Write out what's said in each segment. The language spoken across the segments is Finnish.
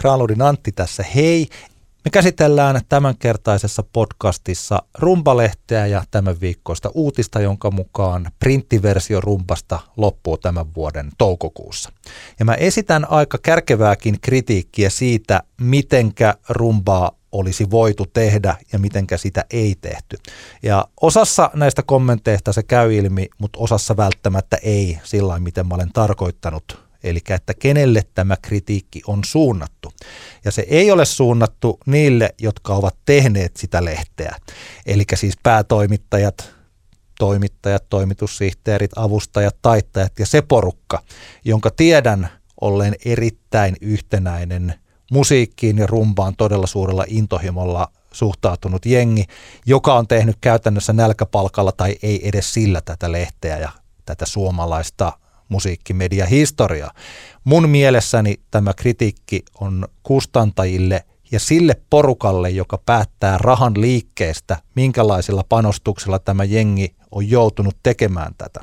Kraaludin Antti tässä. Hei, me käsitellään tämänkertaisessa podcastissa rumpalehteä ja tämän viikkoista uutista, jonka mukaan printtiversio rumpasta loppuu tämän vuoden toukokuussa. Ja mä esitän aika kärkevääkin kritiikkiä siitä, mitenkä rumbaa olisi voitu tehdä ja mitenkä sitä ei tehty. Ja osassa näistä kommenteista se käy ilmi, mutta osassa välttämättä ei sillä miten mä olen tarkoittanut eli että kenelle tämä kritiikki on suunnattu. Ja se ei ole suunnattu niille, jotka ovat tehneet sitä lehteä, eli siis päätoimittajat, toimittajat, toimitussihteerit, avustajat, taittajat ja se porukka, jonka tiedän olleen erittäin yhtenäinen musiikkiin ja rumbaan todella suurella intohimolla suhtautunut jengi, joka on tehnyt käytännössä nälkäpalkalla tai ei edes sillä tätä lehteä ja tätä suomalaista musiikkimedia-historia. Mun mielessäni tämä kritiikki on kustantajille ja sille porukalle, joka päättää rahan liikkeestä, minkälaisilla panostuksilla tämä jengi on joutunut tekemään tätä.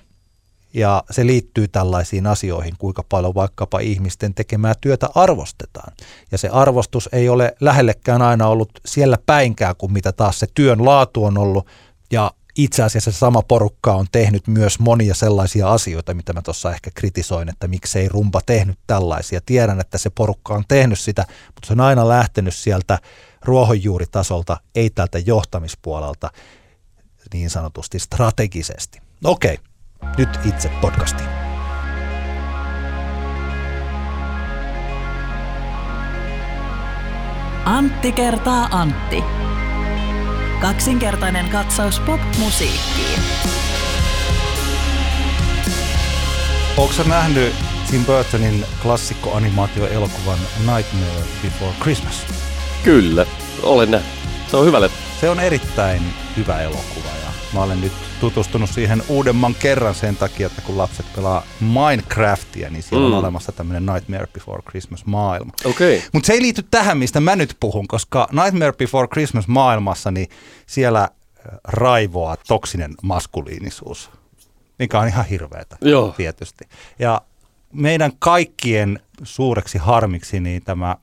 Ja se liittyy tällaisiin asioihin, kuinka paljon vaikkapa ihmisten tekemää työtä arvostetaan. Ja se arvostus ei ole lähellekään aina ollut siellä päinkään kuin mitä taas se työn laatu on ollut. Ja itse asiassa sama porukka on tehnyt myös monia sellaisia asioita, mitä mä tuossa ehkä kritisoin, että miksei rumpa tehnyt tällaisia. Tiedän, että se porukka on tehnyt sitä, mutta se on aina lähtenyt sieltä ruohonjuuritasolta, ei tältä johtamispuolelta niin sanotusti strategisesti. Okei, nyt itse podcastiin. Antti kertaa Antti. Kaksinkertainen katsaus pop-musiikkiin. Onko nähnyt Tim Burtonin klassikkoanimaatioelokuvan Nightmare Before Christmas? Kyllä, olen nähnyt. Se on hyvä Se on erittäin hyvä elokuva ja mä olen nyt tutustunut siihen uudemman kerran sen takia, että kun lapset pelaa Minecraftia, niin siellä mm. on olemassa tämmöinen Nightmare Before Christmas maailma. Okay. Mutta se ei liity tähän, mistä mä nyt puhun, koska Nightmare Before Christmas maailmassa, niin siellä äh, raivoaa toksinen maskuliinisuus, mikä on ihan hirveätä Joo. tietysti. Ja meidän kaikkien suureksi harmiksi niin tämä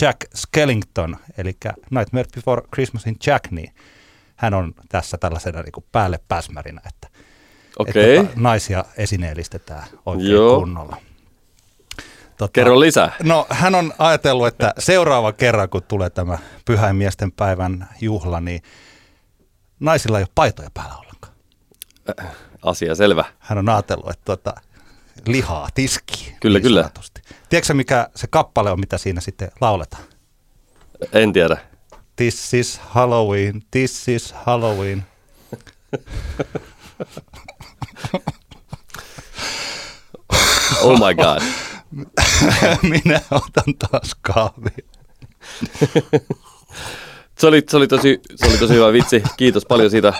Jack Skellington, eli Nightmare Before Christmasin Jack, niin hän on tässä tällaisena niin kuin päälle pääsmärinä, että, okay. että naisia esineellistetään oikein Joo. kunnolla. Tota, Kerro lisää. No hän on ajatellut, että seuraava kerran kun tulee tämä pyhäinmiesten päivän juhla, niin naisilla ei ole paitoja päällä ollenkaan. Äh, asia selvä. Hän on ajatellut, että tota, lihaa tiski. Kyllä, niin kyllä. Tiedätkö mikä se kappale on, mitä siinä sitten lauletaan? En tiedä. This is Halloween, this is Halloween. oh my god. Minä otan taas kahvia. se, oli, se, oli tosi, se oli tosi hyvä vitsi. Kiitos paljon siitä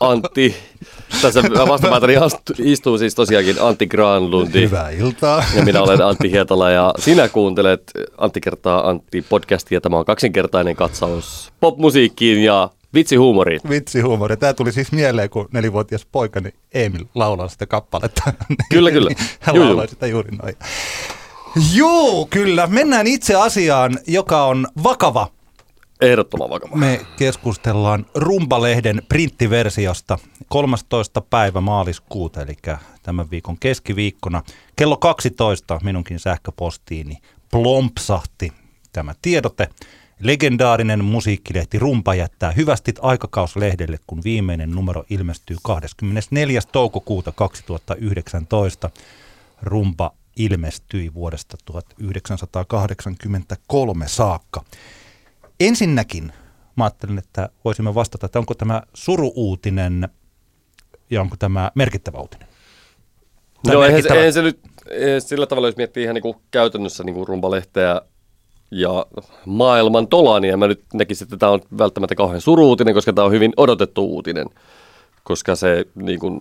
Antti. Tässä vastapäätäni istuu siis tosiaankin Antti Granlundi. Hyvää iltaa. Ja minä olen Antti Hietala ja sinä kuuntelet Antti kertaa Antti podcastia. Tämä on kaksinkertainen katsaus popmusiikkiin ja vitsihuumoriin. Vitsihuumori. Tämä tuli siis mieleen, kun nelivuotias poikani Emil laulaa sitä kappaletta. Kyllä, kyllä. Hän Juu, laulaa sitä juuri noin. Joo, kyllä. Mennään itse asiaan, joka on vakava Ehdottoman vakava. Me keskustellaan Rumbalehden printtiversiosta 13. päivä maaliskuuta, eli tämän viikon keskiviikkona. Kello 12 minunkin sähköpostiini plompsahti tämä tiedote. Legendaarinen musiikkilehti Rumpa jättää hyvästit aikakauslehdelle, kun viimeinen numero ilmestyy 24. toukokuuta 2019. Rumpa ilmestyi vuodesta 1983 saakka. Ensinnäkin mä ajattelin, että voisimme vastata, että onko tämä suruuutinen ja onko tämä merkittävä uutinen? Tai no eihän se, eihän se nyt eihän sillä tavalla, jos miettii ihan niin kuin käytännössä niin kuin rumpalehteä ja maailman tolaa, niin mä nyt näkisin, että tämä on välttämättä kauhean suruutinen, koska tämä on hyvin odotettu uutinen. Koska se niin kuin,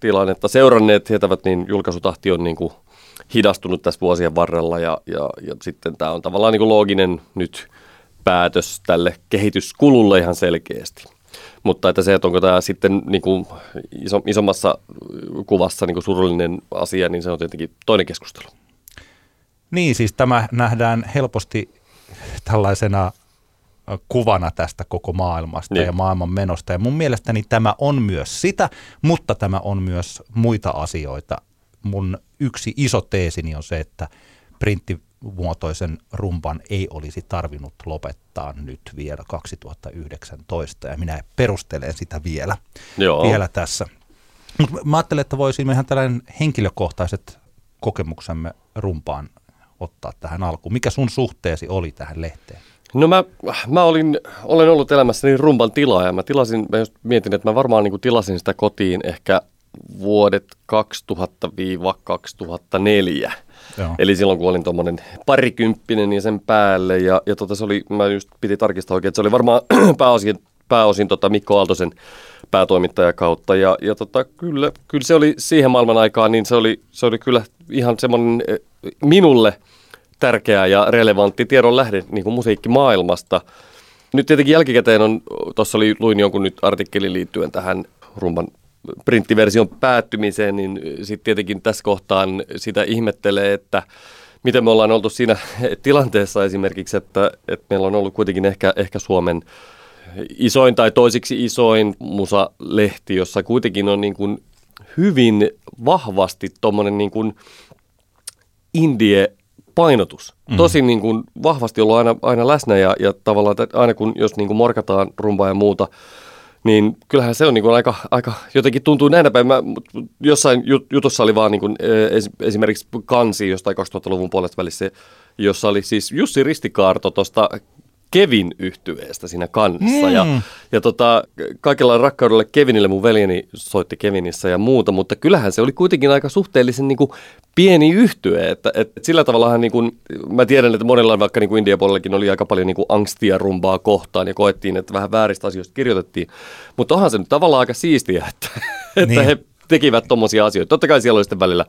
tilannetta seuranneet tietävät, niin julkaisutahti on niin kuin, hidastunut tässä vuosien varrella ja, ja, ja sitten tämä on tavallaan niin kuin looginen nyt päätös tälle kehityskululle ihan selkeästi. Mutta että se, että onko tämä sitten niin kuin iso, isommassa kuvassa niin kuin surullinen asia, niin se on tietenkin toinen keskustelu. Niin, siis tämä nähdään helposti tällaisena kuvana tästä koko maailmasta niin. ja maailman menosta. Ja mun mielestäni tämä on myös sitä, mutta tämä on myös muita asioita. Mun yksi iso teesini on se, että printtimuotoisen rumpan ei olisi tarvinnut lopettaa nyt vielä 2019 ja minä perustelen sitä vielä, Joo. vielä tässä. Mut mä ajattelen, että voisimme ihan tällainen henkilökohtaiset kokemuksemme rumpaan ottaa tähän alkuun. Mikä sun suhteesi oli tähän lehteen? No mä, mä olin, olen ollut elämässäni rumpan tilaaja. Mä tilasin, mä just mietin, että mä varmaan niin tilasin sitä kotiin ehkä vuodet 2000-2004. Joo. Eli silloin kun olin tuommoinen parikymppinen ja sen päälle. Ja, ja tota, se oli, mä just piti tarkistaa oikein, että se oli varmaan pääosin, pääosin tota Mikko Aaltosen päätoimittaja kautta. Ja, ja tota, kyllä, kyllä se oli siihen maailman aikaan, niin se oli, se oli kyllä ihan semmoinen eh, minulle – tärkeä ja relevantti tiedon lähde niin kuin musiikkimaailmasta. Nyt tietenkin jälkikäteen on, tuossa oli, luin jonkun nyt artikkelin liittyen tähän rumban printtiversion päättymiseen, niin sitten tietenkin tässä kohtaan sitä ihmettelee, että miten me ollaan oltu siinä tilanteessa esimerkiksi, että, että meillä on ollut kuitenkin ehkä, ehkä Suomen isoin tai toisiksi isoin musalehti, jossa kuitenkin on niin kuin hyvin vahvasti tuommoinen niin kuin indie painotus. Mm. Tosin niin kuin vahvasti ollut aina, aina läsnä ja, ja tavallaan aina kun jos niin kuin morkataan rumpaa ja muuta, niin kyllähän se on niin kuin aika, aika, jotenkin tuntuu näinä päivänä. Jossain jutussa oli vaan niin kuin, esimerkiksi kansi jostain 2000-luvun puolesta välissä, jossa oli siis Jussi Ristikaarto tuosta Kevin yhtyeestä siinä kannessa. Mm. Ja, ja tota, kaikella rakkaudella Kevinille mun veljeni soitti Kevinissä ja muuta, mutta kyllähän se oli kuitenkin aika suhteellisen niin kuin pieni yhtye. Että, että sillä tavallahan, niin kuin, mä tiedän, että monella vaikka niin kuin India-puolellakin oli aika paljon niin kuin angstia rumbaa kohtaan ja koettiin, että vähän vääristä asioista kirjoitettiin. Mutta onhan se nyt tavallaan aika siistiä, että, että niin. he tekivät tuommoisia asioita. Totta kai siellä oli sitten välillä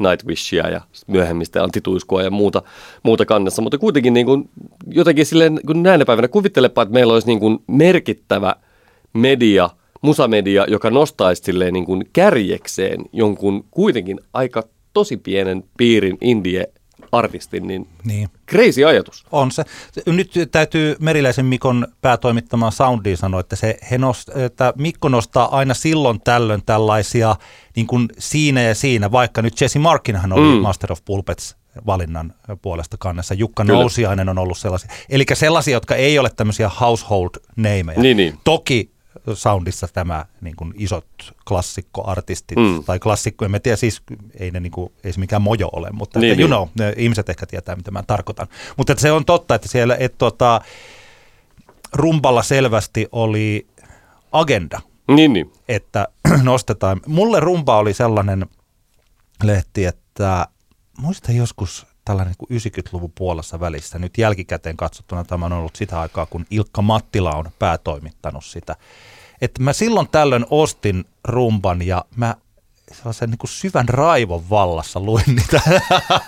Nightwishia ja myöhemmistä antituiskua ja muuta, muuta kannassa, mutta kuitenkin niin kuin, jotenkin silleen, kun näinä päivänä kuvittelepa, että meillä olisi niin kuin merkittävä media, musamedia, joka nostaisi silleen niin kuin kärjekseen jonkun kuitenkin aika tosi pienen piirin indie artistin, niin, niin. crazy ajatus. On se. Nyt täytyy Meriläisen Mikon päätoimittamaan soundiin sanoa, että, se, he nost, että Mikko nostaa aina silloin tällöin tällaisia niin kuin siinä ja siinä, vaikka nyt Jesse Markinhan oli mm. Master of Pulpets valinnan puolesta kannessa. Jukka Kyllä. Nousiainen on ollut sellaisia. Eli sellaisia, jotka ei ole tämmöisiä household nameja. Niin, niin. Toki soundissa tämä niin kuin isot klassikkoartistit, mm. tai klassikko, en tiedä siis, ei, ne niin kuin, ei se mikään mojo ole, mutta niin, että, you niin. know, ne ihmiset ehkä tietää, mitä mä tarkoitan. Mutta että se on totta, että siellä, että tota, rumpalla selvästi oli agenda. Niin, niin. Että nostetaan. Mulle rumpa oli sellainen lehti, että muistan joskus tällainen niin 90-luvun puolessa välissä. Nyt jälkikäteen katsottuna tämä on ollut sitä aikaa, kun Ilkka Mattila on päätoimittanut sitä. Että mä silloin tällöin ostin rumpan ja mä sellaisen niin kuin syvän raivon vallassa luin niitä,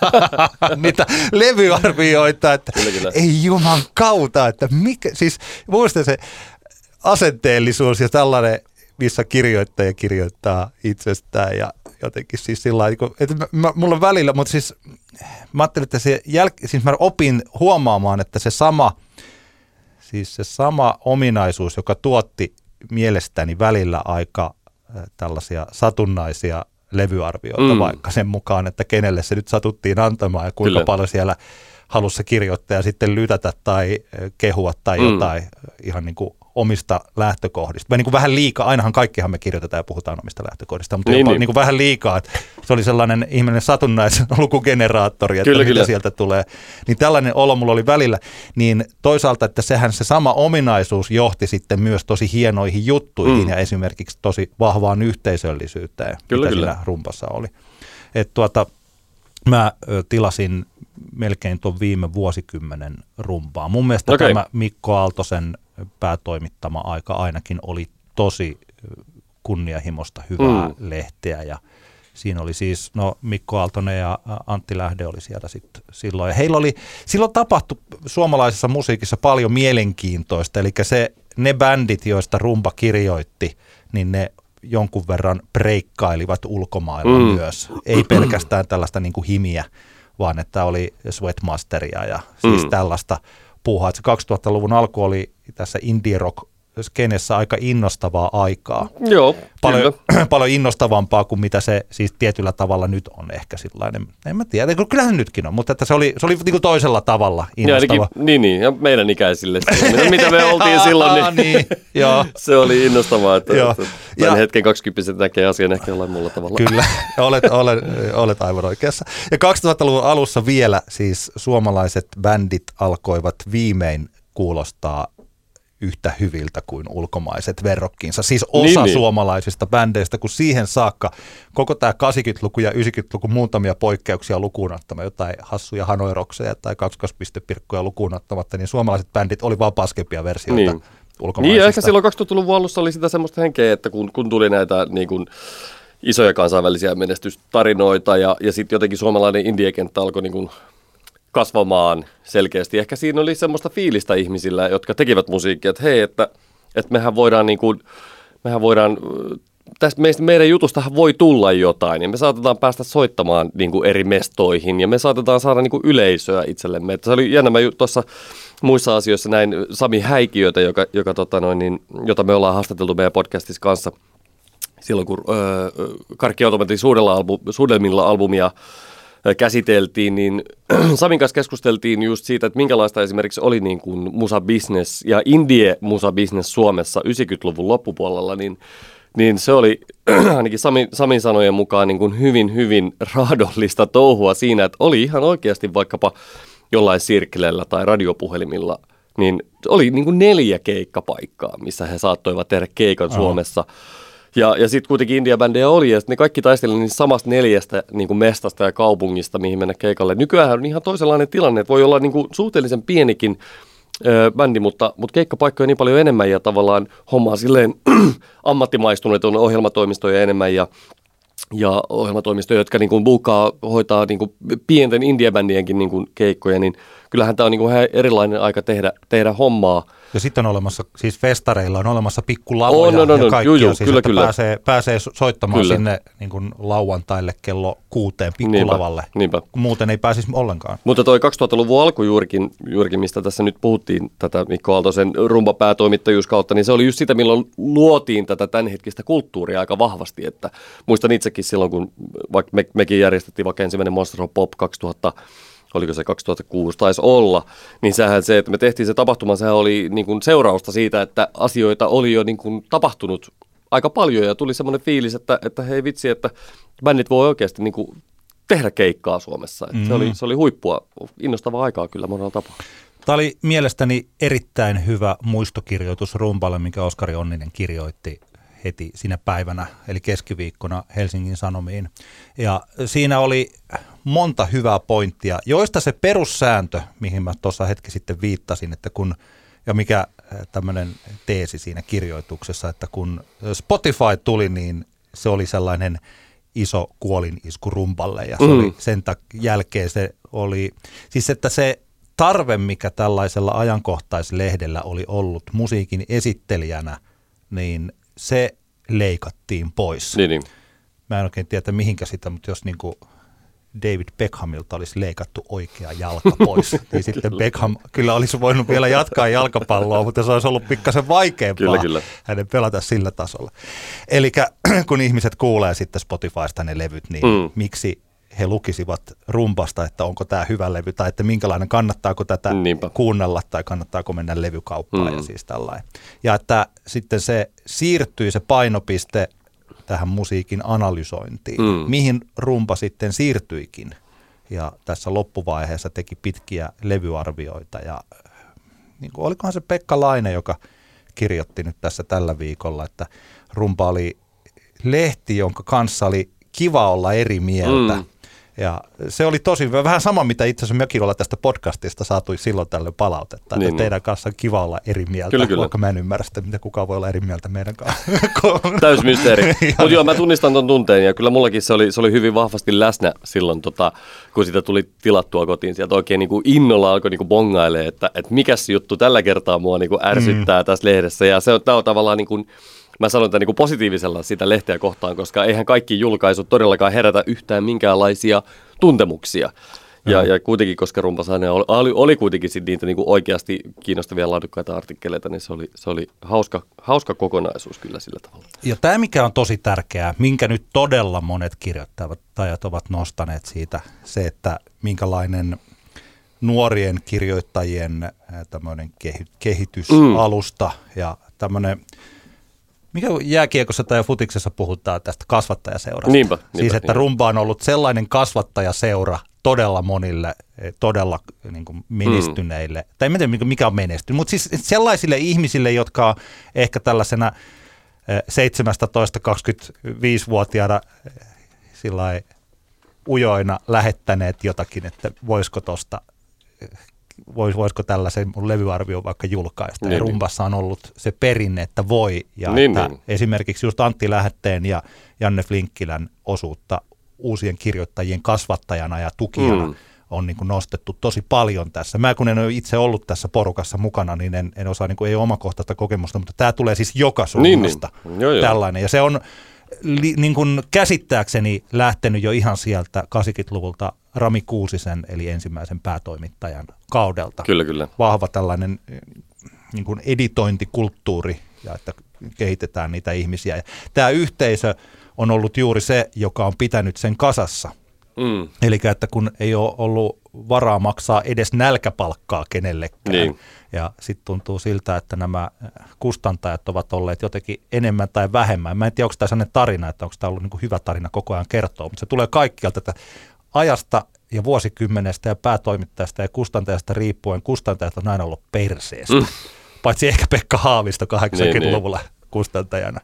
niitä levyarvioita, että kyllä, kyllä. ei juman kautta, että mikä, siis muista se asenteellisuus ja tällainen, missä kirjoittaja kirjoittaa itsestään ja jotenkin siis sillä lailla, että mä, mä, mulla on välillä, mutta siis mä ajattelin, että se jäl- siis mä opin huomaamaan, että se sama, siis se sama ominaisuus, joka tuotti mielestäni välillä aika tällaisia satunnaisia levyarvioita mm. vaikka sen mukaan, että kenelle se nyt satuttiin antamaan ja kuinka Kyllä. paljon siellä halussa kirjoittaja sitten lytätä tai kehua tai mm. jotain ihan niin kuin omista lähtökohdista. Mä niin kuin vähän liikaa, ainahan kaikkihan me kirjoitetaan ja puhutaan omista lähtökohdista, mutta niin, jopa niin. Niin kuin vähän liikaa, että se oli sellainen ihminen satunnaislukugeneraattori, että kyllä, mitä kyllä. sieltä tulee. Niin tällainen olo mulla oli välillä. Niin toisaalta, että sehän se sama ominaisuus johti sitten myös tosi hienoihin juttuihin mm. ja esimerkiksi tosi vahvaan yhteisöllisyyteen, kyllä, mitä kyllä. siinä rumpassa oli. Että tuota, mä tilasin melkein tuon viime vuosikymmenen rumpaa. Mun mielestä okay. tämä Mikko Aaltosen päätoimittama aika ainakin oli tosi kunnianhimosta hyvää mm. lehteä ja siinä oli siis, no Mikko Aaltonen ja Antti Lähde oli siellä sitten silloin. Ja heillä oli, silloin tapahtui suomalaisessa musiikissa paljon mielenkiintoista, eli se, ne bändit, joista rumpa kirjoitti, niin ne jonkun verran breikkailivat ulkomailla mm. myös. Ei pelkästään tällaista niin kuin himiä, vaan että oli Sweatmasteria ja siis mm. tällaista puuhaa. Se 2000-luvun alku oli tässä indie rock skenessä aika innostavaa aikaa. Joo, paljon, paljon innostavampaa kuin mitä se siis tietyllä tavalla nyt on ehkä sillainen. En mä tiedä, kyllä se nytkin on, mutta että se oli, se oli niin kuin toisella tavalla innostava. Ja ainakin, niin, niin, ja meidän ikäisille mitä, mitä me oltiin silloin, niin, niin joo. se oli innostavaa, että, joo. että tämän ja, hetken 20 näkee asian ehkä jollain muulla tavalla. Kyllä, olet, olet, olet aivan oikeassa. Ja 2000-luvun alussa vielä siis suomalaiset bändit alkoivat viimein kuulostaa yhtä hyviltä kuin ulkomaiset verrokkiinsa. Siis osa niin, niin. suomalaisista bändeistä, kun siihen saakka koko tämä 80-luku ja 90-luku muutamia poikkeuksia lukuun ottamatta, jotain hassuja hanoirokseja tai kakkospistepirkkoja lukuun ottamatta, niin suomalaiset bändit oli vaan paskempia versioita niin. ulkomaisista. Niin, ehkä silloin 2000-luvun alussa oli sitä semmoista henkeä, että kun, kun tuli näitä niin kuin, isoja kansainvälisiä menestystarinoita ja, ja sitten jotenkin suomalainen indiekenttä alkoi niin kuin kasvamaan selkeästi. Ehkä siinä oli semmoista fiilistä ihmisillä, jotka tekivät musiikkia, että hei, että, että mehän voidaan niin kuin, mehän voidaan tästä meistä, meidän jutustahan voi tulla jotain ja me saatetaan päästä soittamaan niin kuin eri mestoihin ja me saatetaan saada niin kuin yleisöä itsellemme. Että se oli jännä, mä tuossa muissa asioissa näin Sami Häikiötä, joka, joka tota noin, niin, jota me ollaan haastateltu meidän podcastissa kanssa silloin, kun öö, Karkkiautomatin suudelmilla albumia käsiteltiin, niin Samin kanssa keskusteltiin just siitä, että minkälaista esimerkiksi oli niin kuin musa-business ja indie musa-business Suomessa 90-luvun loppupuolella, niin niin se oli ainakin Sami, Samin sanojen mukaan niin kuin hyvin, hyvin raadollista touhua siinä, että oli ihan oikeasti vaikkapa jollain sirkleillä tai radiopuhelimilla, niin oli niin kuin neljä keikkapaikkaa, missä he saattoivat tehdä keikan Aha. Suomessa – ja, ja sitten kuitenkin India-bändejä oli, ja ne kaikki taistelivat niin samasta neljästä niin kuin mestasta ja kaupungista, mihin mennä keikalle. Nykyään on ihan toisenlainen tilanne, että voi olla niin kuin suhteellisen pienikin ö, bändi, mutta, mutta keikkapaikkoja niin paljon enemmän ja tavallaan hommaa silleen ammattimaistuneet on ohjelmatoimistoja enemmän ja ja ohjelmatoimistoja, jotka niin kuin buukaa, hoitaa niin kuin pienten indiebändienkin niin kuin keikkoja, niin kyllähän tämä on niin kuin erilainen aika tehdä, tehdä hommaa. Ja sitten on olemassa, siis festareilla on olemassa pikkulavoja oh, no, no, no, ja kaikkia, juu, juu, siis, kyllä, kyllä. Pääsee, pääsee soittamaan kyllä. sinne niin kuin lauantaille kello kuuteen pikkulavalle, niinpä, niinpä. muuten ei pääsisi ollenkaan. Mutta toi 2000-luvun alku juurikin, juurikin, mistä tässä nyt puhuttiin, tätä Mikko Aaltosen rumpapäätoimittajuuskautta, niin se oli just sitä, milloin luotiin tätä tämänhetkistä kulttuuria aika vahvasti, että muistan itsekin silloin, kun vaikka me, mekin järjestettiin vaikka ensimmäinen Monster Pop 2000 oliko se 2006, taisi olla, niin sehän se, että me tehtiin se tapahtuma, sehän oli niin kuin seurausta siitä, että asioita oli jo niin kuin tapahtunut aika paljon ja tuli semmoinen fiilis, että, että hei vitsi, että bändit voi oikeasti niin kuin tehdä keikkaa Suomessa. Mm. Se, oli, mm. se oli huippua, innostavaa aikaa kyllä monella tapaa. Tämä oli mielestäni erittäin hyvä muistokirjoitus rumpalle, minkä Oskari Onninen kirjoitti heti sinä päivänä, eli keskiviikkona Helsingin Sanomiin. Ja siinä oli monta hyvää pointtia, joista se perussääntö, mihin mä tuossa hetki sitten viittasin, että kun, ja mikä äh, tämmöinen teesi siinä kirjoituksessa, että kun Spotify tuli, niin se oli sellainen iso kuolinisku rumpalle ja se mm. oli sen tak- jälkeen se oli, siis että se tarve, mikä tällaisella ajankohtaislehdellä oli ollut musiikin esittelijänä, niin se leikattiin pois. Niin, niin. Mä en oikein tiedä mihinkä sitä, mutta jos niin kuin David Beckhamilta olisi leikattu oikea jalka pois, niin sitten Beckham kyllä olisi voinut vielä jatkaa jalkapalloa, mutta se olisi ollut pikkasen vaikeampaa kyllä, kyllä. hänen pelata sillä tasolla. Eli kun ihmiset kuulee sitten Spotifysta ne levyt, niin mm. miksi he lukisivat rumpasta, että onko tämä hyvä levy tai että minkälainen, kannattaako tätä Niinpä. kuunnella tai kannattaako mennä levykauppaan mm. ja siis tällainen. Ja että sitten se siirtyi se painopiste tähän musiikin analysointiin, mm. mihin rumpa sitten siirtyikin. Ja tässä loppuvaiheessa teki pitkiä levyarvioita ja niin kuin, olikohan se Pekka Laine, joka kirjoitti nyt tässä tällä viikolla, että rumpa oli lehti, jonka kanssa oli kiva olla eri mieltä. Mm. Ja se oli tosi vähän sama, mitä itse asiassa mekin ollaan tästä podcastista saatu silloin tällöin palautetta. Niin, että teidän kanssa on kiva olla eri mieltä, kyllä, kyllä. vaikka mä en ymmärrä sitä, mitä kukaan voi olla eri mieltä meidän kanssa. mysteeri. Mutta joo, mä tunnistan ton tunteen ja kyllä mullakin se oli, se oli hyvin vahvasti läsnä silloin, tota, kun sitä tuli tilattua kotiin. Sieltä oikein niin kuin innolla alkoi niin kuin bongailemaan, että, että mikä juttu tällä kertaa mua niin kuin ärsyttää mm. tässä lehdessä. Ja se on, on tavallaan niin kuin, mä sanon tämän niin positiivisella sitä lehteä kohtaan, koska eihän kaikki julkaisut todellakaan herätä yhtään minkäänlaisia tuntemuksia. Ja, ja kuitenkin, koska rumpasane oli, oli, oli kuitenkin sit niitä niin kuin oikeasti kiinnostavia laadukkaita artikkeleita, niin se oli, se oli hauska, hauska kokonaisuus kyllä sillä tavalla. Ja tämä, mikä on tosi tärkeää, minkä nyt todella monet kirjoittajat ovat nostaneet siitä, se, että minkälainen nuorien kirjoittajien tämmöinen kehitysalusta mm. ja tämmöinen mikä jääkiekossa tai futiksessa puhutaan tästä kasvattajaseurasta? Niinpä, niinpä Siis, että niinpä. rumba on ollut sellainen kasvattajaseura todella monille, eh, todella niin kuin menestyneille, mm. tai en tiedä mikä on menestynyt, mutta siis sellaisille ihmisille, jotka ehkä tällaisena 17-25-vuotiaana eh, sillä ujoina lähettäneet jotakin, että voisiko tuosta eh, vois, voisiko tällaisen mun levyarvio vaikka julkaista. Niin, ja niin. rumpassa on ollut se perinne, että voi. Ja niin, että niin. Esimerkiksi just Antti Lähetteen ja Janne Flinkkilän osuutta uusien kirjoittajien kasvattajana ja tukijana mm. on niin kuin nostettu tosi paljon tässä. Mä kun en ole itse ollut tässä porukassa mukana, niin en, en osaa, niin kuin, ei ole omakohtaista kokemusta, mutta tämä tulee siis joka suunnasta niin, niin. Joo, joo. tällainen. Ja se on li, niin kuin käsittääkseni lähtenyt jo ihan sieltä 80-luvulta Rami Kuusisen, eli ensimmäisen päätoimittajan kaudelta. Kyllä, kyllä. Vahva tällainen niin kuin editointikulttuuri ja että kehitetään niitä ihmisiä. Ja tämä yhteisö on ollut juuri se, joka on pitänyt sen kasassa. Mm. Eli että kun ei ole ollut varaa maksaa edes nälkäpalkkaa kenellekään. Niin. Ja sitten tuntuu siltä, että nämä kustantajat ovat olleet jotenkin enemmän tai vähemmän. Mä en tiedä, onko tämä sellainen tarina, että onko tämä ollut niin hyvä tarina koko ajan kertoa, mutta se tulee kaikkialta, että ajasta ja vuosikymmenestä ja päätoimittajasta ja kustantajasta riippuen kustantajat on aina ollut perseestä. Mm. Paitsi ehkä Pekka Haavisto 80-luvulla niin, niin. kustantajana.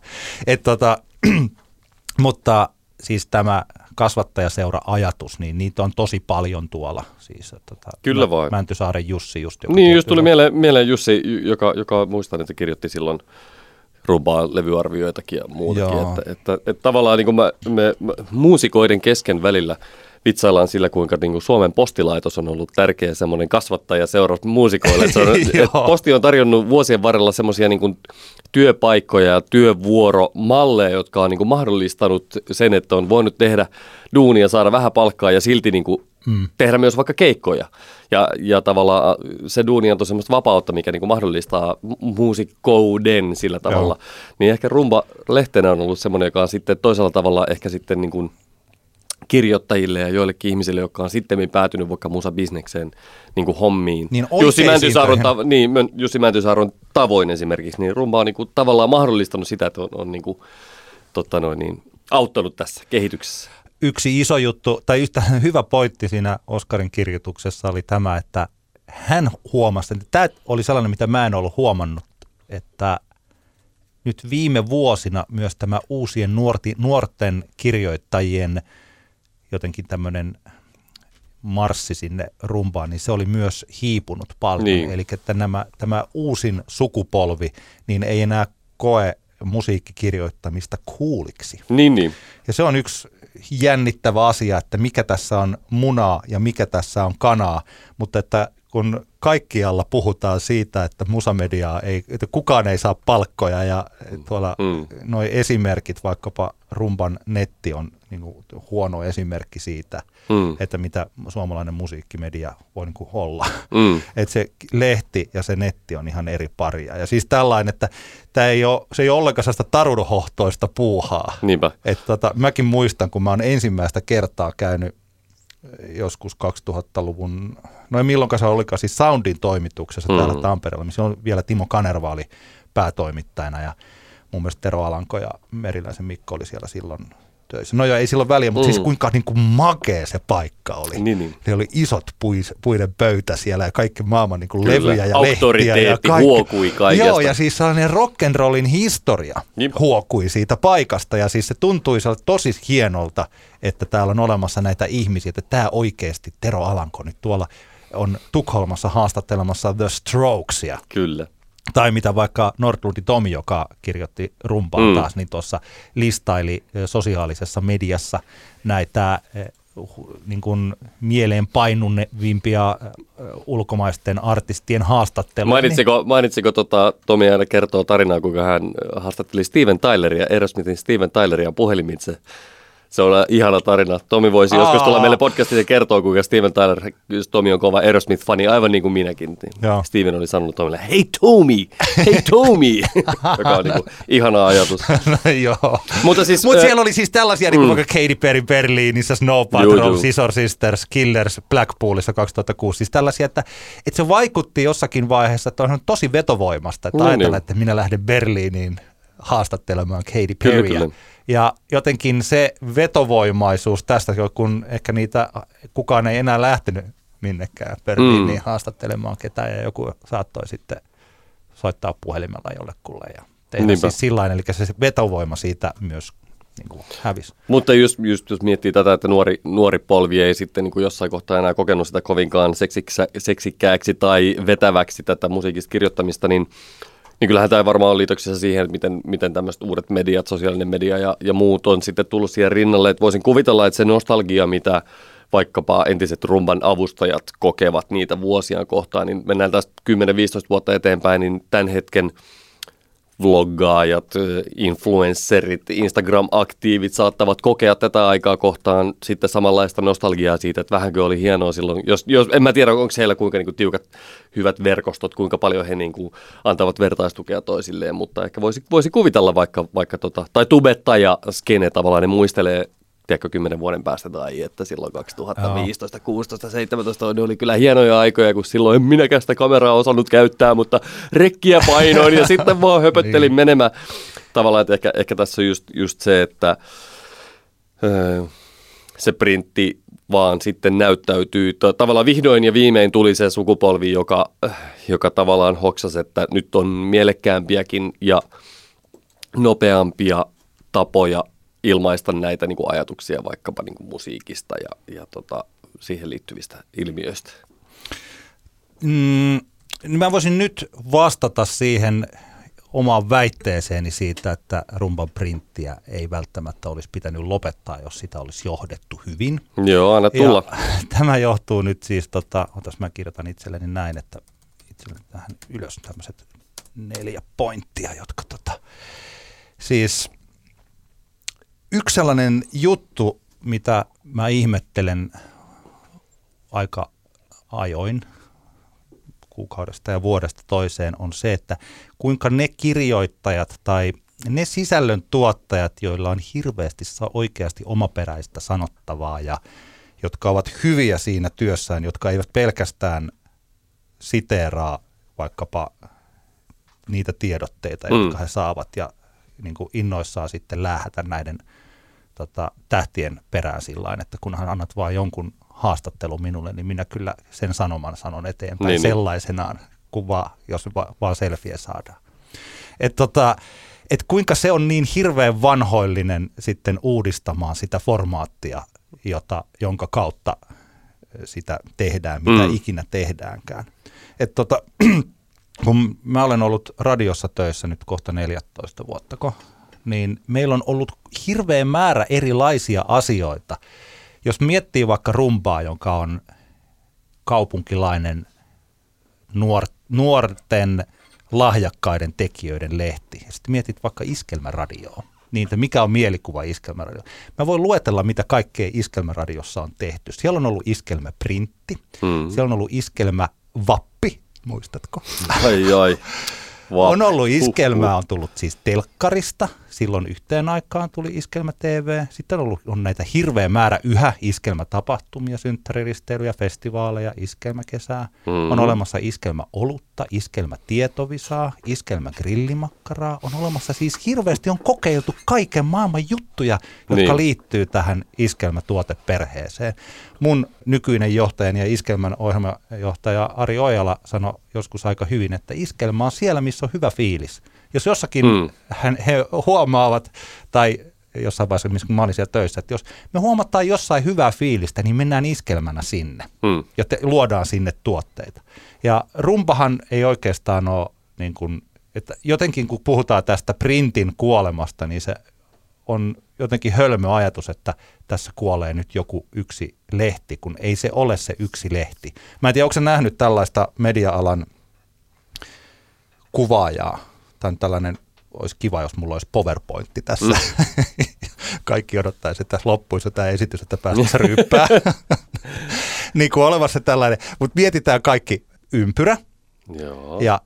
Et tota, mutta siis tämä kasvattajaseura-ajatus, niin niitä on tosi paljon tuolla. Siis, tota, Kyllä vai. Mäntysaaren Jussi just. Joka niin, just tuli mieleen, mieleen Jussi, joka, joka muistan, että kirjoitti silloin rumpaa levyarvioitakin ja muutakin. Että, että, että, että, tavallaan niin kuin me, me, me, muusikoiden kesken välillä – vitsaillaan sillä, kuinka niin kuin Suomen postilaitos on ollut tärkeä semmoinen kasvattaja seura muusikoille. Että, on, posti on tarjonnut vuosien varrella semmoisia niin työpaikkoja ja työvuoromalleja, jotka on niin kuin mahdollistanut sen, että on voinut tehdä duunia, saada vähän palkkaa ja silti niin kuin mm. tehdä myös vaikka keikkoja. Ja, ja tavallaan se duuni on semmoista vapautta, mikä niin kuin mahdollistaa muusikkouden sillä tavalla. Joo. Niin ehkä rumba lehtenä on ollut semmoinen, joka on sitten toisella tavalla ehkä sitten niin kuin kirjoittajille ja joillekin ihmisille, jotka on sitten päätynyt vaikka musabisnekseen niin kuin hommiin. Niin Jussi, Mäntysaaron ta- niin, Jussi Mäntysaaron tavoin esimerkiksi, niin rumba on niin kuin tavallaan mahdollistanut sitä, että on, on niin kuin, totta noin, niin, auttanut tässä kehityksessä. Yksi iso juttu, tai yhtä hyvä pointti siinä Oskarin kirjoituksessa oli tämä, että hän huomasi, että tämä oli sellainen, mitä mä en ollut huomannut, että nyt viime vuosina myös tämä uusien nuorti, nuorten kirjoittajien – jotenkin tämmöinen marssi sinne rumpaan, niin se oli myös hiipunut paljon. Niin. Eli että nämä, tämä uusin sukupolvi niin ei enää koe musiikkikirjoittamista kuuliksi. Niin, niin. Ja se on yksi jännittävä asia, että mikä tässä on munaa ja mikä tässä on kanaa, mutta että kun kaikkialla puhutaan siitä, että musamediaa ei, että kukaan ei saa palkkoja ja tuolla mm. nuo esimerkit, vaikkapa Rumban netti on niin kuin huono esimerkki siitä, mm. että mitä suomalainen musiikkimedia voi niin kuin olla. Mm. että se lehti ja se netti on ihan eri paria. Ja siis tällainen, että tämä ei ole, se ei ole ollenkaan sellaista tarudohohtoista puuhaa. Niinpä. Että tota, mäkin muistan, kun mä oon ensimmäistä kertaa käynyt joskus 2000-luvun, no ei milloin se olikaan, siis Soundin toimituksessa mm. täällä Tampereella, missä on vielä Timo Kanervaali päätoimittajana ja mun mielestä Tero Alanko ja Meriläisen Mikko oli siellä silloin töissä. No joo, ei silloin väliä, mutta siis mm. siis kuinka niin kuin makea se paikka oli. Niin, niin. Ne oli isot puis, puiden pöytä siellä ja kaikki maailman niin kuin levyjä ja lehtiä. Ja kaikki. huokui kaikesta. Joo, ja siis sellainen rock'n'rollin historia niin. huokui siitä paikasta. Ja siis se tuntui tosi hienolta, että täällä on olemassa näitä ihmisiä, että tämä oikeasti Tero Alanko nyt tuolla on Tukholmassa haastattelemassa The Strokesia. Kyllä tai mitä vaikka Nordlundi Tomi, joka kirjoitti rumpaa mm. taas, niin tuossa listaili sosiaalisessa mediassa näitä niin kuin mieleen painunnevimpia ulkomaisten artistien haastatteluja. Mainitsiko, niin... mainitsiko tota, Tomi aina kertoo tarinaa, kuinka hän haastatteli Steven Tyleria, Aerosmithin Steven Tyleria puhelimitse Se on ihana tarina. Tomi voisi Aa. joskus tulla meille podcastiin ja kertoa, kuinka Steven Tyler, Tomi on kova Aerosmith-fani, aivan niin kuin minäkin. Niin Steven oli sanonut Tomille, hei Tomi, hei Tomi, joka on niin kuin ihana ajatus. no, joo. Mutta siis, Mut äh, siellä oli siis tällaisia, niin kuin mm. vaikka Katy Perry Berliinissä, Snow Patrol, Scissor Sisters, Killers, Blackpoolissa 2006. Siis tällaisia, että, että se vaikutti jossakin vaiheessa, että on tosi vetovoimasta, että no, ajatella, niin. että minä lähden Berliiniin haastattelemaan Katy Perryä. Ja jotenkin se vetovoimaisuus tästä, kun ehkä niitä, kukaan ei enää lähtenyt minnekään Berliiniin mm. haastattelemaan ketään ja joku saattoi sitten soittaa puhelimella jollekulle ja tehdä Niinpä. siis sillain, eli se vetovoima siitä myös niin kuin hävisi. Mutta just, just jos miettii tätä, että nuori, nuori polvi ei sitten niin kuin jossain kohtaa enää kokenut sitä kovinkaan seksiksä, seksikkääksi tai vetäväksi tätä musiikista kirjoittamista, niin niin kyllähän tämä varmaan on liitoksissa siihen, että miten, miten tämmöiset uudet mediat, sosiaalinen media ja, ja muut on sitten tullut siihen rinnalle. Että voisin kuvitella, että se nostalgia, mitä vaikkapa entiset rumban avustajat kokevat niitä vuosiaan kohtaan, niin mennään tästä 10-15 vuotta eteenpäin, niin tämän hetken – vloggaajat, influencerit, Instagram-aktiivit saattavat kokea tätä aikaa kohtaan sitten samanlaista nostalgiaa siitä, että vähänkö oli hienoa silloin. Jos, jos, en mä tiedä, onko heillä kuinka niin kuin, tiukat, hyvät verkostot, kuinka paljon he niin kuin, antavat vertaistukea toisilleen, mutta ehkä voisi, voisi kuvitella vaikka, vaikka tota, tai tubetta ja skene tavallaan, ne muistelee tiedätkö, kymmenen vuoden päästä tai että silloin 2015, Joo. 16, 17 ne oli kyllä hienoja aikoja, kun silloin en minäkään sitä kameraa osannut käyttää, mutta rekkiä painoin ja sitten vaan höpöttelin niin. menemään. Tavallaan, että ehkä, ehkä tässä on just, just se, että öö, se printti vaan sitten näyttäytyy. Tavallaan vihdoin ja viimein tuli se sukupolvi, joka, joka tavallaan hoksasi, että nyt on mielekkäämpiäkin ja nopeampia tapoja ilmaista näitä niin kuin ajatuksia vaikkapa niin kuin musiikista ja, ja tota, siihen liittyvistä ilmiöistä? Mm, niin mä voisin nyt vastata siihen omaan väitteeseeni siitä, että rumban printtiä ei välttämättä olisi pitänyt lopettaa, jos sitä olisi johdettu hyvin. Joo, aina tulla. Ja, tämä johtuu nyt siis, tota, otas mä kirjoitan itselleni näin, että itselleni tähän ylös tämmöiset neljä pointtia, jotka tota, siis Yksi sellainen juttu, mitä mä ihmettelen aika ajoin kuukaudesta ja vuodesta toiseen, on se, että kuinka ne kirjoittajat tai ne sisällön tuottajat, joilla on hirveästi oikeasti omaperäistä sanottavaa ja jotka ovat hyviä siinä työssään, jotka eivät pelkästään siteeraa vaikkapa niitä tiedotteita, mm. jotka he saavat ja niin kuin innoissaan sitten lähätä näiden tota, tähtien perään sillä että kunhan annat vain jonkun haastattelun minulle, niin minä kyllä sen sanoman sanon eteenpäin niin, niin. sellaisenaan, kun vaan, jos va, vaan selfie saadaan. Et tota, et kuinka se on niin hirveän vanhoillinen sitten uudistamaan sitä formaattia, jota, jonka kautta sitä tehdään, mitä mm. ikinä tehdäänkään. Et tota, kun mä olen ollut radiossa töissä nyt kohta 14 vuotta, niin meillä on ollut hirveä määrä erilaisia asioita. Jos miettii vaikka rumpaa, jonka on kaupunkilainen nuor, nuorten lahjakkaiden tekijöiden lehti, ja sitten mietit vaikka iskelmäradioa, niin että mikä on mielikuva iskelmäradio. Mä voin luetella, mitä kaikkea iskelmäradiossa on tehty. Siellä on ollut iskelmäprintti, mm. siellä on ollut iskelmävappi, muistatko? Ai ai. Wow. On ollut iskelmää, on tullut siis telkkarista, silloin yhteen aikaan tuli Iskelmä TV. Sitten on ollut on näitä hirveä määrä yhä iskelmätapahtumia, synttäriristeilyjä, festivaaleja, iskelmäkesää. Mm-hmm. On olemassa iskelmä olutta, iskelmä tietovisaa, iskelmä grillimakkaraa. On olemassa siis hirveästi on kokeiltu kaiken maailman juttuja, jotka niin. liittyy tähän iskelmätuoteperheeseen. Mun nykyinen johtajani ja iskelmän ohjelmajohtaja Ari Ojala sanoi joskus aika hyvin, että iskelmä on siellä, missä on hyvä fiilis. Jos jossakin mm. hän, he huomaavat, tai jossain vaiheessa, missä mä olin siellä töissä, että jos me huomataan jossain hyvää fiilistä, niin mennään iskelmänä sinne mm. ja te, luodaan sinne tuotteita. Ja rumpahan ei oikeastaan ole, niin kuin, että jotenkin kun puhutaan tästä printin kuolemasta, niin se on jotenkin hölmö ajatus, että tässä kuolee nyt joku yksi lehti, kun ei se ole se yksi lehti. Mä en tiedä, onko se nähnyt tällaista media-alan kuvaajaa, tai tällainen olisi kiva, jos mulla olisi PowerPointti tässä. Mm. Kaikki odottaisi, että loppuisi tämä esitys, että päästäisiin ryyppää. niin kuin olevassa tällainen. Mutta mietitään kaikki ympyrä. Joo. Ja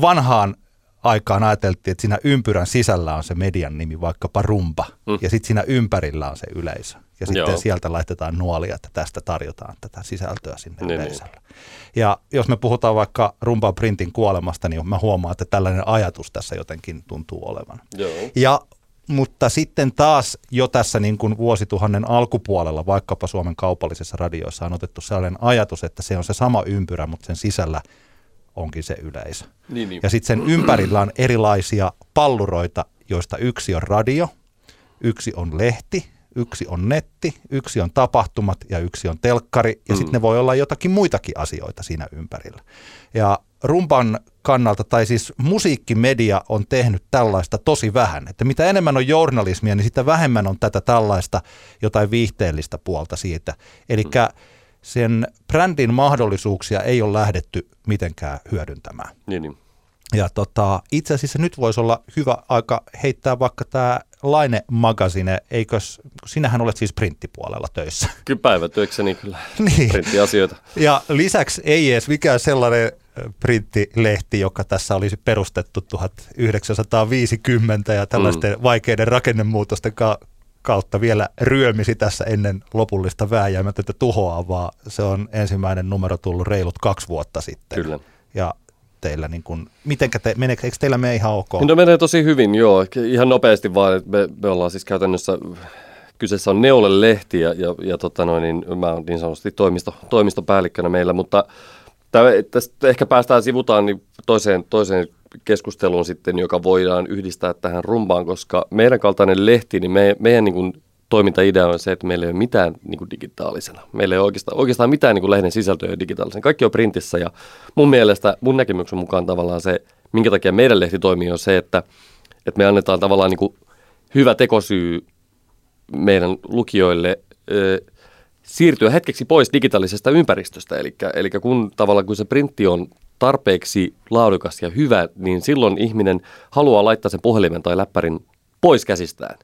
vanhaan aikaan ajateltiin, että siinä ympyrän sisällä on se median nimi, vaikkapa rumpa, mm. ja sitten siinä ympärillä on se yleisö. Ja sitten Joo. sieltä laitetaan nuolia, että tästä tarjotaan tätä sisältöä sinne niin, niin. yleisölle. Niin. Ja jos me puhutaan vaikka rumpan printin kuolemasta, niin mä huomaan, että tällainen ajatus tässä jotenkin tuntuu olevan. Joo. Ja mutta sitten taas jo tässä niin kuin vuosituhannen alkupuolella, vaikkapa Suomen kaupallisessa radioissa on otettu sellainen ajatus, että se on se sama ympyrä, mutta sen sisällä onkin se yleisö. Niin, niin. Ja sitten sen ympärillä on erilaisia palluroita, joista yksi on radio, yksi on lehti, yksi on netti, yksi on tapahtumat ja yksi on telkkari. Ja mm. sitten ne voi olla jotakin muitakin asioita siinä ympärillä. Ja rumpan kannalta, tai siis musiikkimedia on tehnyt tällaista tosi vähän. Että mitä enemmän on journalismia, niin sitä vähemmän on tätä tällaista jotain viihteellistä puolta siitä. Eli mm sen brändin mahdollisuuksia ei ole lähdetty mitenkään hyödyntämään. Niin, niin. Ja tota, itse asiassa nyt voisi olla hyvä aika heittää vaikka tämä Laine Magazine, eikös, sinähän olet siis printtipuolella töissä. Kyllä päivätyökseni kyllä niin. printtiasioita. Ja lisäksi ei edes mikään sellainen printtilehti, joka tässä olisi perustettu 1950 ja tällaisten mm. vaikeiden rakennemuutosten kautta vielä ryömisi tässä ennen lopullista vääjäämätöntä tuhoa, vaan se on ensimmäinen numero tullut reilut kaksi vuotta sitten. Kyllä. Ja teillä, niin kun, mitenkä te, meneekö, eikö teillä mene ihan ok? No menee tosi hyvin, joo. Ihan nopeasti vaan, että me, me ollaan siis käytännössä, kyseessä on Neule-lehti ja, ja, ja tota noin, niin mä oon niin sanotusti toimisto, toimistopäällikkönä meillä, mutta tästä ehkä päästään sivutaan niin toiseen, toiseen keskusteluun sitten, joka voidaan yhdistää tähän rumpaan, koska meidän kaltainen lehti, niin me, meidän niin kuin toimintaidea on se, että meillä ei ole mitään niin kuin digitaalisena. Meillä ei ole oikeastaan, oikeastaan mitään niin kuin lehden sisältöä digitaalisena. Kaikki on printissä ja mun mielestä, mun näkemyksen mukaan tavallaan se, minkä takia meidän lehti toimii, on se, että, että me annetaan tavallaan niin kuin hyvä tekosyy meidän lukijoille siirtyä hetkeksi pois digitaalisesta ympäristöstä. Eli, eli kun tavallaan kun se printti on tarpeeksi laadukas ja hyvä, niin silloin ihminen haluaa laittaa sen puhelimen tai läppärin pois käsistään.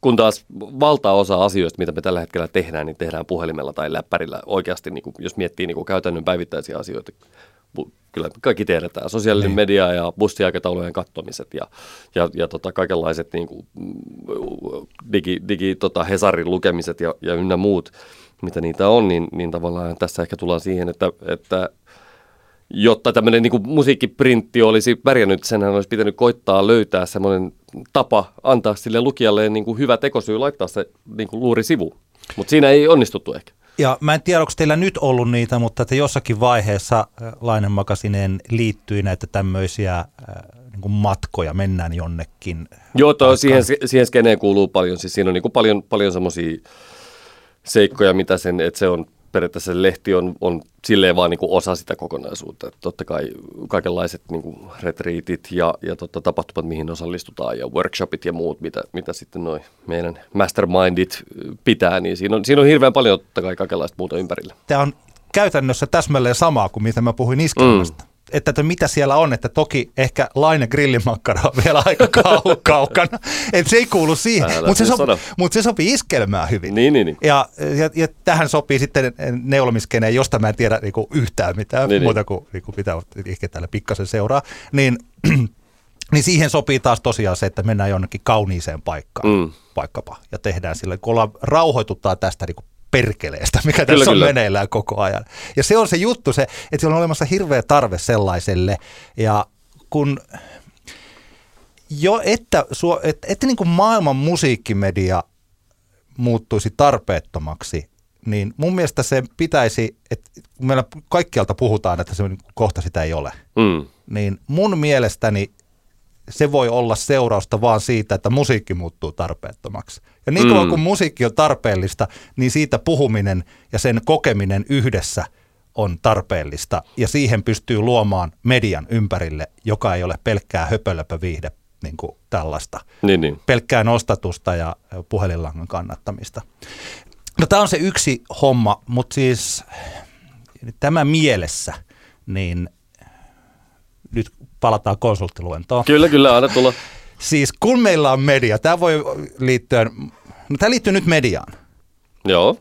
Kun taas valtaosa asioista, mitä me tällä hetkellä tehdään, niin tehdään puhelimella tai läppärillä oikeasti, niin kuin, jos miettii niin kuin käytännön päivittäisiä asioita. Kyllä kaikki tiedetään. Sosiaalinen niin. media ja bussiaikataulujen kattomiset ja, ja, ja tota, kaikenlaiset niin kuin, digi, digi tota, Hesarin lukemiset ja, ja ynnä muut, mitä niitä on, niin, niin tavallaan tässä ehkä tullaan siihen, että, että jotta tämmöinen niin musiikkiprintti olisi pärjännyt, senhän olisi pitänyt koittaa löytää semmoinen tapa antaa sille lukijalle niin kuin hyvä tekosyy laittaa se niin kuin luuri sivu. Mutta siinä ei onnistuttu ehkä. Ja mä en tiedä, onko teillä nyt ollut niitä, mutta että jossakin vaiheessa äh, Lainen Magasineen liittyi näitä tämmöisiä äh, niin kuin matkoja, mennään jonnekin. Joo, toi, siihen, siihen skeneen kuuluu paljon. Siis siinä on niin kuin paljon, paljon semmoisia seikkoja, mitä sen, että se on periaatteessa se lehti on, on silleen vaan niin kuin osa sitä kokonaisuutta. Että totta kai kaikenlaiset niin kuin retriitit ja, ja totta, tapahtumat, mihin osallistutaan ja workshopit ja muut, mitä, mitä sitten noin meidän mastermindit pitää, niin siinä on, siinä on hirveän paljon totta kai kaikenlaista muuta ympärillä. Tämä on käytännössä täsmälleen samaa kuin mitä mä puhuin iskelmästä. Mm että, että mitä siellä on, että toki ehkä Laine grillimakkara on vielä aika kau- kaukana, että se ei kuulu siihen, mutta se, so, mut se sopii iskelmään hyvin. Niin, niin, niin. Ja, ja, ja tähän sopii sitten neulomiskeneen, josta mä en tiedä niinku yhtään mitään niin, niin. muuta kuin niinku, mitä ehkä täällä pikkasen seuraa, niin niin siihen sopii taas tosiaan se, että mennään jonnekin kauniiseen paikkaan, mm. vaikkapa, ja tehdään sille, kun ollaan, rauhoituttaa tästä niin perkeleestä, mikä kyllä, tässä on kyllä. meneillään koko ajan. Ja se on se juttu, se, että siellä on olemassa hirveä tarve sellaiselle. Ja kun jo, että, että, että niin kuin maailman musiikkimedia muuttuisi tarpeettomaksi, niin mun mielestä se pitäisi, että meillä kaikkialta puhutaan, että se kohta sitä ei ole, mm. niin mun mielestäni se voi olla seurausta vaan siitä, että musiikki muuttuu tarpeettomaksi. Ja niin kauan mm. kuin musiikki on tarpeellista, niin siitä puhuminen ja sen kokeminen yhdessä on tarpeellista. Ja siihen pystyy luomaan median ympärille, joka ei ole pelkkää höpölöpö viihde niin kuin tällaista. Niin, niin. Pelkkää nostatusta ja puhelinlangan kannattamista. No tämä on se yksi homma, mutta siis tämä mielessä, niin nyt palataan konsulttiluentoon. Kyllä, kyllä, aina tulla. Siis kun meillä on media, tämä voi liittyä, no tämä liittyy nyt mediaan. Joo.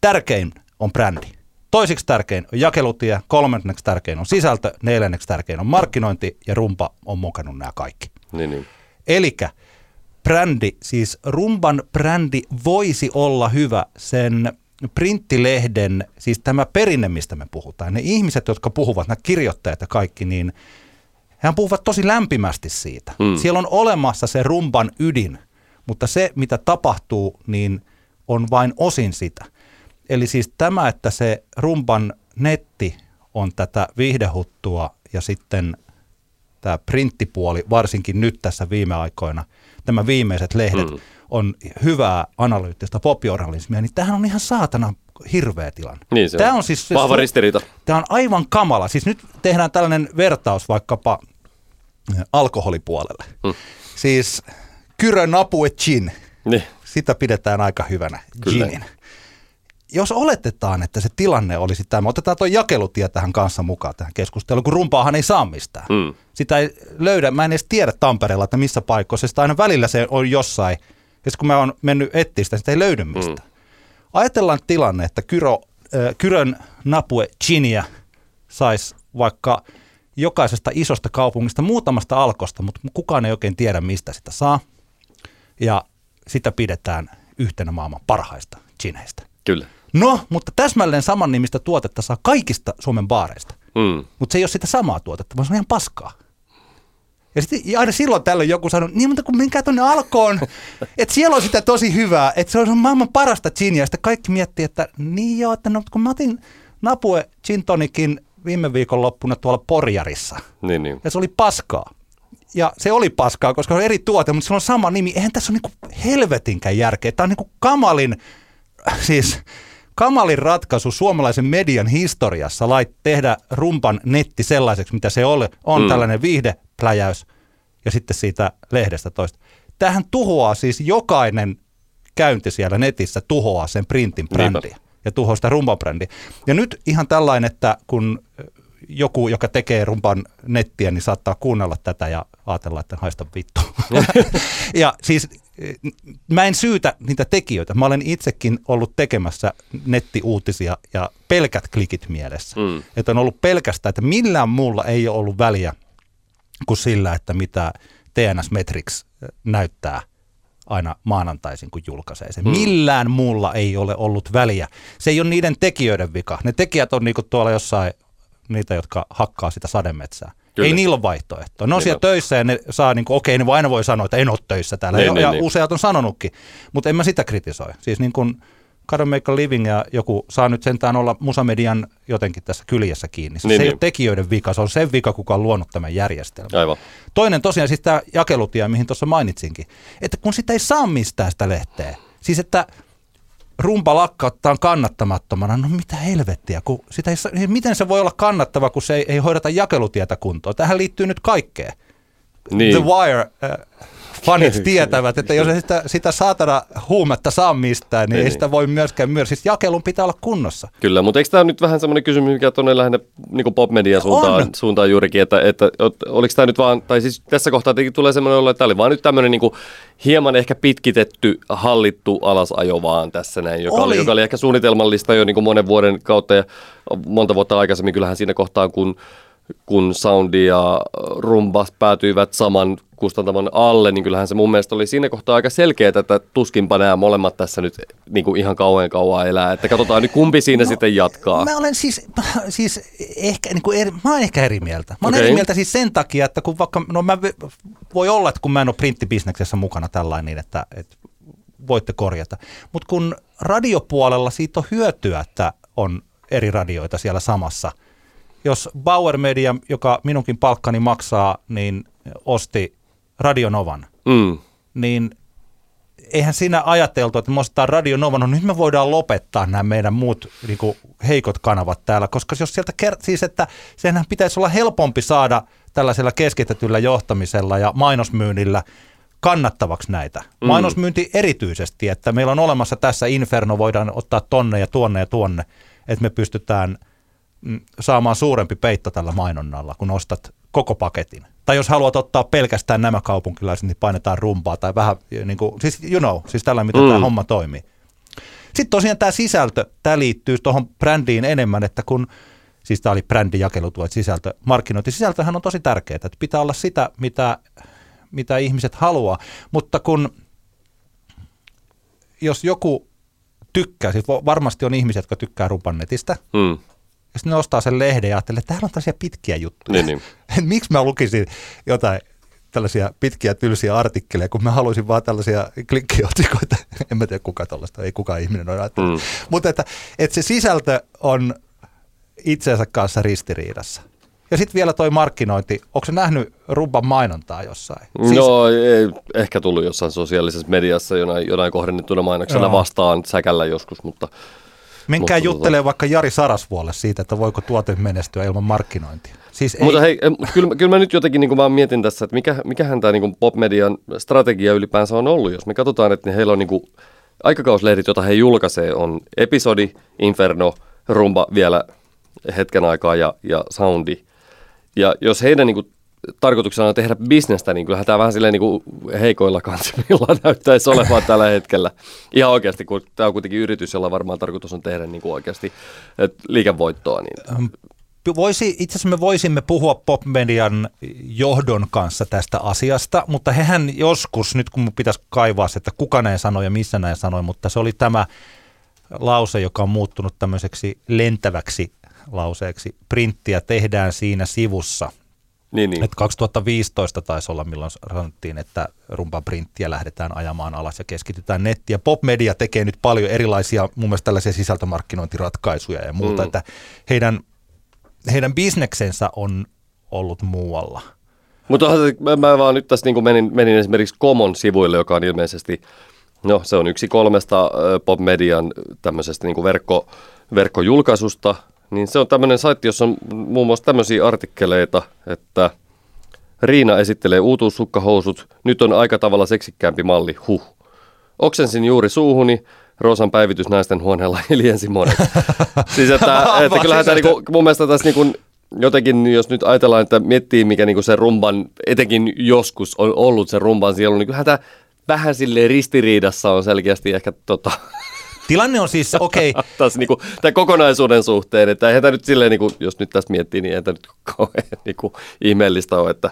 Tärkein on brändi. Toiseksi tärkein on jakelutie, kolmanneksi tärkein on sisältö, neljänneksi tärkein on markkinointi ja rumpa on mukannut nämä kaikki. Niin, niin. Elikkä brändi, siis rumban brändi voisi olla hyvä sen printtilehden, siis tämä perinne, mistä me puhutaan, ne ihmiset, jotka puhuvat, nämä kirjoittajat ja kaikki, niin hän puhuvat tosi lämpimästi siitä. Mm. Siellä on olemassa se rumban ydin, mutta se, mitä tapahtuu, niin on vain osin sitä. Eli siis tämä, että se rumban netti on tätä viihdehuttua ja sitten tämä printtipuoli, varsinkin nyt tässä viime aikoina, nämä viimeiset lehdet, mm. on hyvää analyyttistä popjournalismia, niin tämähän on ihan saatana hirveä tilanne. Niin se tämä on. siis, Vahva ristiriita. Tämä on aivan kamala. Siis nyt tehdään tällainen vertaus vaikkapa eh, alkoholipuolelle. Mm. Siis Kyrö Napue Gin. Niin. Sitä pidetään aika hyvänä Kyllä. ginin jos oletetaan, että se tilanne olisi tämä, otetaan tuo jakelutie tähän kanssa mukaan tähän keskusteluun, kun rumpaahan ei saa mistään. Mm. Sitä ei löydä, mä en edes tiedä Tampereella, että missä paikoissa, sitä aina välillä se on jossain, ja kun mä oon mennyt etsiä sitä, sitä ei löydy mistään. Mm. Ajatellaan tilanne, että Kyro, äh, Kyrön Napue Chinia saisi vaikka jokaisesta isosta kaupungista muutamasta alkosta, mutta kukaan ei oikein tiedä, mistä sitä saa. Ja sitä pidetään yhtenä maailman parhaista chineistä. Kyllä. No, mutta täsmälleen saman nimistä tuotetta saa kaikista Suomen baareista. Mm. Mutta se ei ole sitä samaa tuotetta, vaan se on ihan paskaa. Ja sitten aina silloin tällöin joku sanoo, niin mutta kun menkää tuonne alkoon, että siellä on sitä tosi hyvää, että se on maailman parasta ginia. Ja sitten kaikki miettii, että niin joo, että no, kun mä otin Napue gin tonikin viime viikon loppuna tuolla Porjarissa. Niin, niin. Ja se oli paskaa. Ja se oli paskaa, koska se on eri tuote, mutta se on sama nimi. Eihän tässä ole niinku helvetinkään järkeä. Tämä on niinku kamalin, siis kamalin ratkaisu suomalaisen median historiassa lait tehdä rumpan netti sellaiseksi, mitä se oli, on mm. tällainen viihdepläjäys ja sitten siitä lehdestä toista. Tähän tuhoaa siis jokainen käynti siellä netissä tuhoaa sen printin brändiä ja tuhoaa sitä rumpan brändiä. Ja nyt ihan tällainen, että kun joku, joka tekee rumpan nettiä, niin saattaa kuunnella tätä ja ajatella, että haista vittu. ja siis mä en syytä niitä tekijöitä. Mä olen itsekin ollut tekemässä nettiuutisia ja pelkät klikit mielessä. Mm. Että on ollut pelkästään, että millään muulla ei ole ollut väliä kuin sillä, että mitä TNS Metrics näyttää aina maanantaisin, kun julkaisee sen. Mm. Millään muulla ei ole ollut väliä. Se ei ole niiden tekijöiden vika. Ne tekijät on niinku tuolla jossain niitä, jotka hakkaa sitä sademetsää. Kyllä. Ei niillä ole vaihtoehtoa. Ne on niin siellä töissä ja ne saa, niin kuin, okei, ne aina voi sanoa, että en ole töissä täällä. Niin, ja, niin, ja niin. useat on sanonutkin, mutta en mä sitä kritisoi. Siis niin kuin Gotta Make a Living ja joku saa nyt sentään olla musamedian jotenkin tässä kyljessä kiinni. Se, niin, ei niin. ole tekijöiden vika, se on sen vika, kuka on luonut tämän järjestelmän. Aivan. Toinen tosiaan siis tämä jakelutie, mihin tuossa mainitsinkin, että kun sitä ei saa mistään sitä lehteä. Siis että rumpa lakkauttaa kannattamattomana. No mitä helvettiä, kun sitä ei, miten se voi olla kannattava, kun se ei, ei hoideta jakelutietä kuntoon? Tähän liittyy nyt kaikkea. Niin. The Wire äh, fanit tietävät, että jos sitä, sitä saatana huumetta saa mistään, niin, niin. ei sitä voi myöskään myös. Siis jakelun pitää olla kunnossa. Kyllä, mutta eikö tämä nyt vähän semmoinen kysymys, mikä tuonne lähinnä niin pop-media suuntaan, suuntaan juurikin, että, että, oliko tämä nyt vaan, tai siis tässä kohtaa tulee semmoinen olo, että tämä oli vaan nyt tämmöinen niin hieman ehkä pitkitetty, hallittu alasajo vaan tässä näin, joka oli, oli, joka oli ehkä suunnitelmallista jo niin monen vuoden kautta ja monta vuotta aikaisemmin. Kyllähän siinä kohtaa, kun kun soundi ja rumba päätyivät saman kustantamon alle, niin kyllähän se mun mielestä oli siinä kohtaa aika selkeää, että tuskinpa nämä molemmat tässä nyt niin kuin ihan kauan kauan elää. Että katsotaan nyt kumpi siinä no, sitten jatkaa. Mä olen siis, siis ehkä, niin kuin eri, mä olen ehkä eri mieltä. Mä olen okay. eri mieltä siis sen takia, että kun vaikka, no mä voi olla, että kun mä en ole printtibisneksessä mukana tällainen, niin että, että voitte korjata. Mutta kun radiopuolella siitä on hyötyä, että on eri radioita siellä samassa. Jos Bauer Media, joka minunkin palkkani maksaa, niin osti Radionovan, mm. niin eihän siinä ajateltu, että me ostetaan Radionovan, no nyt me voidaan lopettaa nämä meidän muut niin kuin, heikot kanavat täällä, koska jos sieltä kert- siis että senhän pitäisi olla helpompi saada tällaisella keskitetyllä johtamisella ja mainosmyynnillä kannattavaksi näitä. Mm. Mainosmyynti erityisesti, että meillä on olemassa tässä Inferno, voidaan ottaa tonne ja tuonne ja tuonne, että me pystytään saamaan suurempi peitto tällä mainonnalla, kun ostat koko paketin. Tai jos haluat ottaa pelkästään nämä kaupunkilaiset, niin painetaan rumpaa tai vähän, niin kuin, siis you know, siis tällä miten mm. tämä homma toimii. Sitten tosiaan tämä sisältö, tämä liittyy tuohon brändiin enemmän, että kun, siis tämä oli brändijakelutuet sisältö, markkinointi, sisältöhän on tosi tärkeää, että pitää olla sitä, mitä, mitä ihmiset haluaa, mutta kun jos joku tykkää, siis varmasti on ihmisiä, jotka tykkää netistä, mm. Ja sitten ne ostaa sen lehden ja ajattelee, että täällä on tällaisia pitkiä juttuja. Niin, niin. Miksi mä lukisin jotain tällaisia pitkiä tylsiä artikkeleja, kun mä haluaisin vaan tällaisia klikkiotsikoita. en mä tiedä kuka tällaista, ei kukaan ihminen ole ajatellut. Mm. Mutta että, että se sisältö on itseensä kanssa ristiriidassa. Ja sitten vielä toi markkinointi. Onko se nähnyt Rubban mainontaa jossain? Siis... No ei, ehkä tullut jossain sosiaalisessa mediassa jonain, jonain kohdennettuna mainoksena Joo. vastaan säkällä joskus, mutta... Menkää juttelemaan vaikka Jari Sarasvuolle siitä, että voiko tuote menestyä ilman markkinointia. Siis ei... Mutta hei, kyllä, kyllä mä nyt jotenkin niin vaan mietin tässä, että mikä, mikähän tämä niin popmedian strategia ylipäänsä on ollut. Jos me katsotaan, että heillä on niin kuin, aikakauslehdet, joita he julkaisee, on episodi, Inferno, Rumba vielä hetken aikaa ja, ja Soundi. Ja jos heidän niin kuin, tarkoituksena on tehdä bisnestä, niin kyllähän tämä vähän silleen niin kuin heikoilla kansimilla näyttäisi olevan tällä hetkellä. Ihan oikeasti, kun tämä on kuitenkin yritys, jolla varmaan tarkoitus on tehdä niin kuin oikeasti liikevoittoa. Niin voisi, itse asiassa me voisimme puhua popmedian johdon kanssa tästä asiasta, mutta hehän joskus, nyt kun pitäisi kaivaa että kuka näin sanoi ja missä näin sanoi, mutta se oli tämä lause, joka on muuttunut tämmöiseksi lentäväksi lauseeksi. Printtiä tehdään siinä sivussa. Niin, niin. Että 2015 taisi olla, milloin sanottiin, että rumpan printtiä lähdetään ajamaan alas ja keskitytään nettiä. Popmedia tekee nyt paljon erilaisia, mun mielestä tällaisia sisältömarkkinointiratkaisuja ja muuta, mm. että heidän heidän bisneksensä on ollut muualla. Mutta mä, mä vaan nyt tässä niin menin, menin esimerkiksi Common sivuille, joka on ilmeisesti, no se on yksi kolmesta PopMedian tämmöisestä niin verkko, verkkojulkaisusta, niin se on tämmöinen saitti, jossa on muun muassa tämmöisiä artikkeleita, että Riina esittelee uutuussukkahousut, nyt on aika tavalla seksikkäämpi malli, huh. Oksensin juuri suuhuni, Roosan päivitys naisten huoneella hiljensi monet. siis että, että kyllähän tämä niinku, mun mielestä tässä niinku, jotenkin, jos nyt ajatellaan, että miettii mikä niinku se rumban, etenkin joskus on ollut se rumban sielu, niin kyllähän tämä vähän sille ristiriidassa on selkeästi ehkä tota, Tilanne on siis, okei. Okay. Taas niinku, tämän kokonaisuuden suhteen, että eihän tämä nyt silleen, niinku, jos nyt tästä miettii, niin eihän tämä nyt kauhean niinku, ihmeellistä ole, että,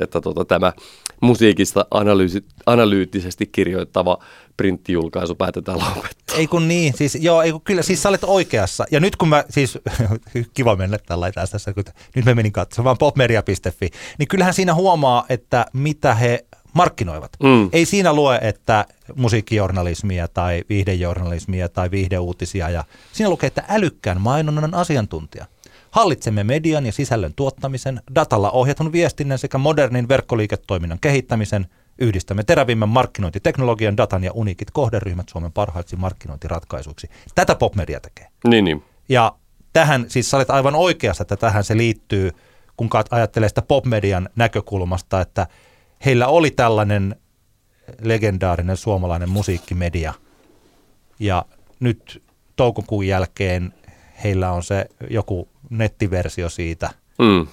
että tota, tämä musiikista analyysi, analyyttisesti kirjoittava printtijulkaisu päätetään lopettaa. Ei kun niin, siis joo, ei kun kyllä, siis sä olet oikeassa. Ja nyt kun mä, siis kiva mennä tällä tässä, kun nyt mä menin katsomaan popmedia.fi, niin kyllähän siinä huomaa, että mitä he markkinoivat. Mm. Ei siinä lue, että musiikkijournalismia tai viihdejournalismia tai viihdeuutisia. Ja siinä lukee, että älykkään mainonnan asiantuntija. Hallitsemme median ja sisällön tuottamisen, datalla ohjatun viestinnän sekä modernin verkkoliiketoiminnan kehittämisen. Yhdistämme terävimmän markkinointiteknologian, datan ja uniikit kohderyhmät Suomen parhaiksi markkinointiratkaisuiksi. Tätä popmedia tekee. Niin, niin. Ja tähän, siis sä olet aivan oikeassa, että tähän se liittyy, kun ajattelee sitä popmedian näkökulmasta, että heillä oli tällainen legendaarinen suomalainen musiikkimedia. Ja nyt toukokuun jälkeen heillä on se joku nettiversio siitä, mm.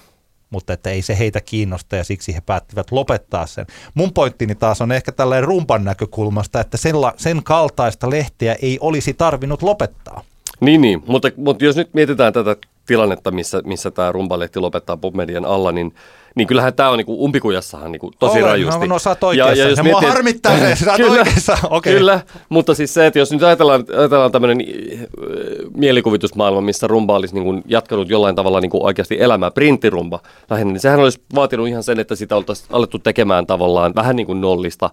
mutta että ei se heitä kiinnosta ja siksi he päättivät lopettaa sen. Mun pointtini taas on ehkä tällainen rumpan näkökulmasta, että sen, sen kaltaista lehteä ei olisi tarvinnut lopettaa. Niin, niin. Mutta, mutta jos nyt mietitään tätä tilannetta, missä, missä tämä rumbalehti lopettaa popmedian alla, niin niin kyllähän tämä on niinku umpikujassahan niinku tosi Olen, rajusti. No, no sä oot oikeassa. Ja, ja jos miettii, mua harmittaa se, sä kyllä, oikeassa. Okay. Kyllä, mutta siis se, että jos nyt ajatellaan, ajatellaan tämmöinen äh, mielikuvitusmaailma, missä rumba olisi niinku jatkanut jollain tavalla niinku oikeasti elämää, printtirumba lähinnä, niin sehän olisi vaatinut ihan sen, että sitä oltaisiin alettu tekemään tavallaan vähän niin kuin nollista.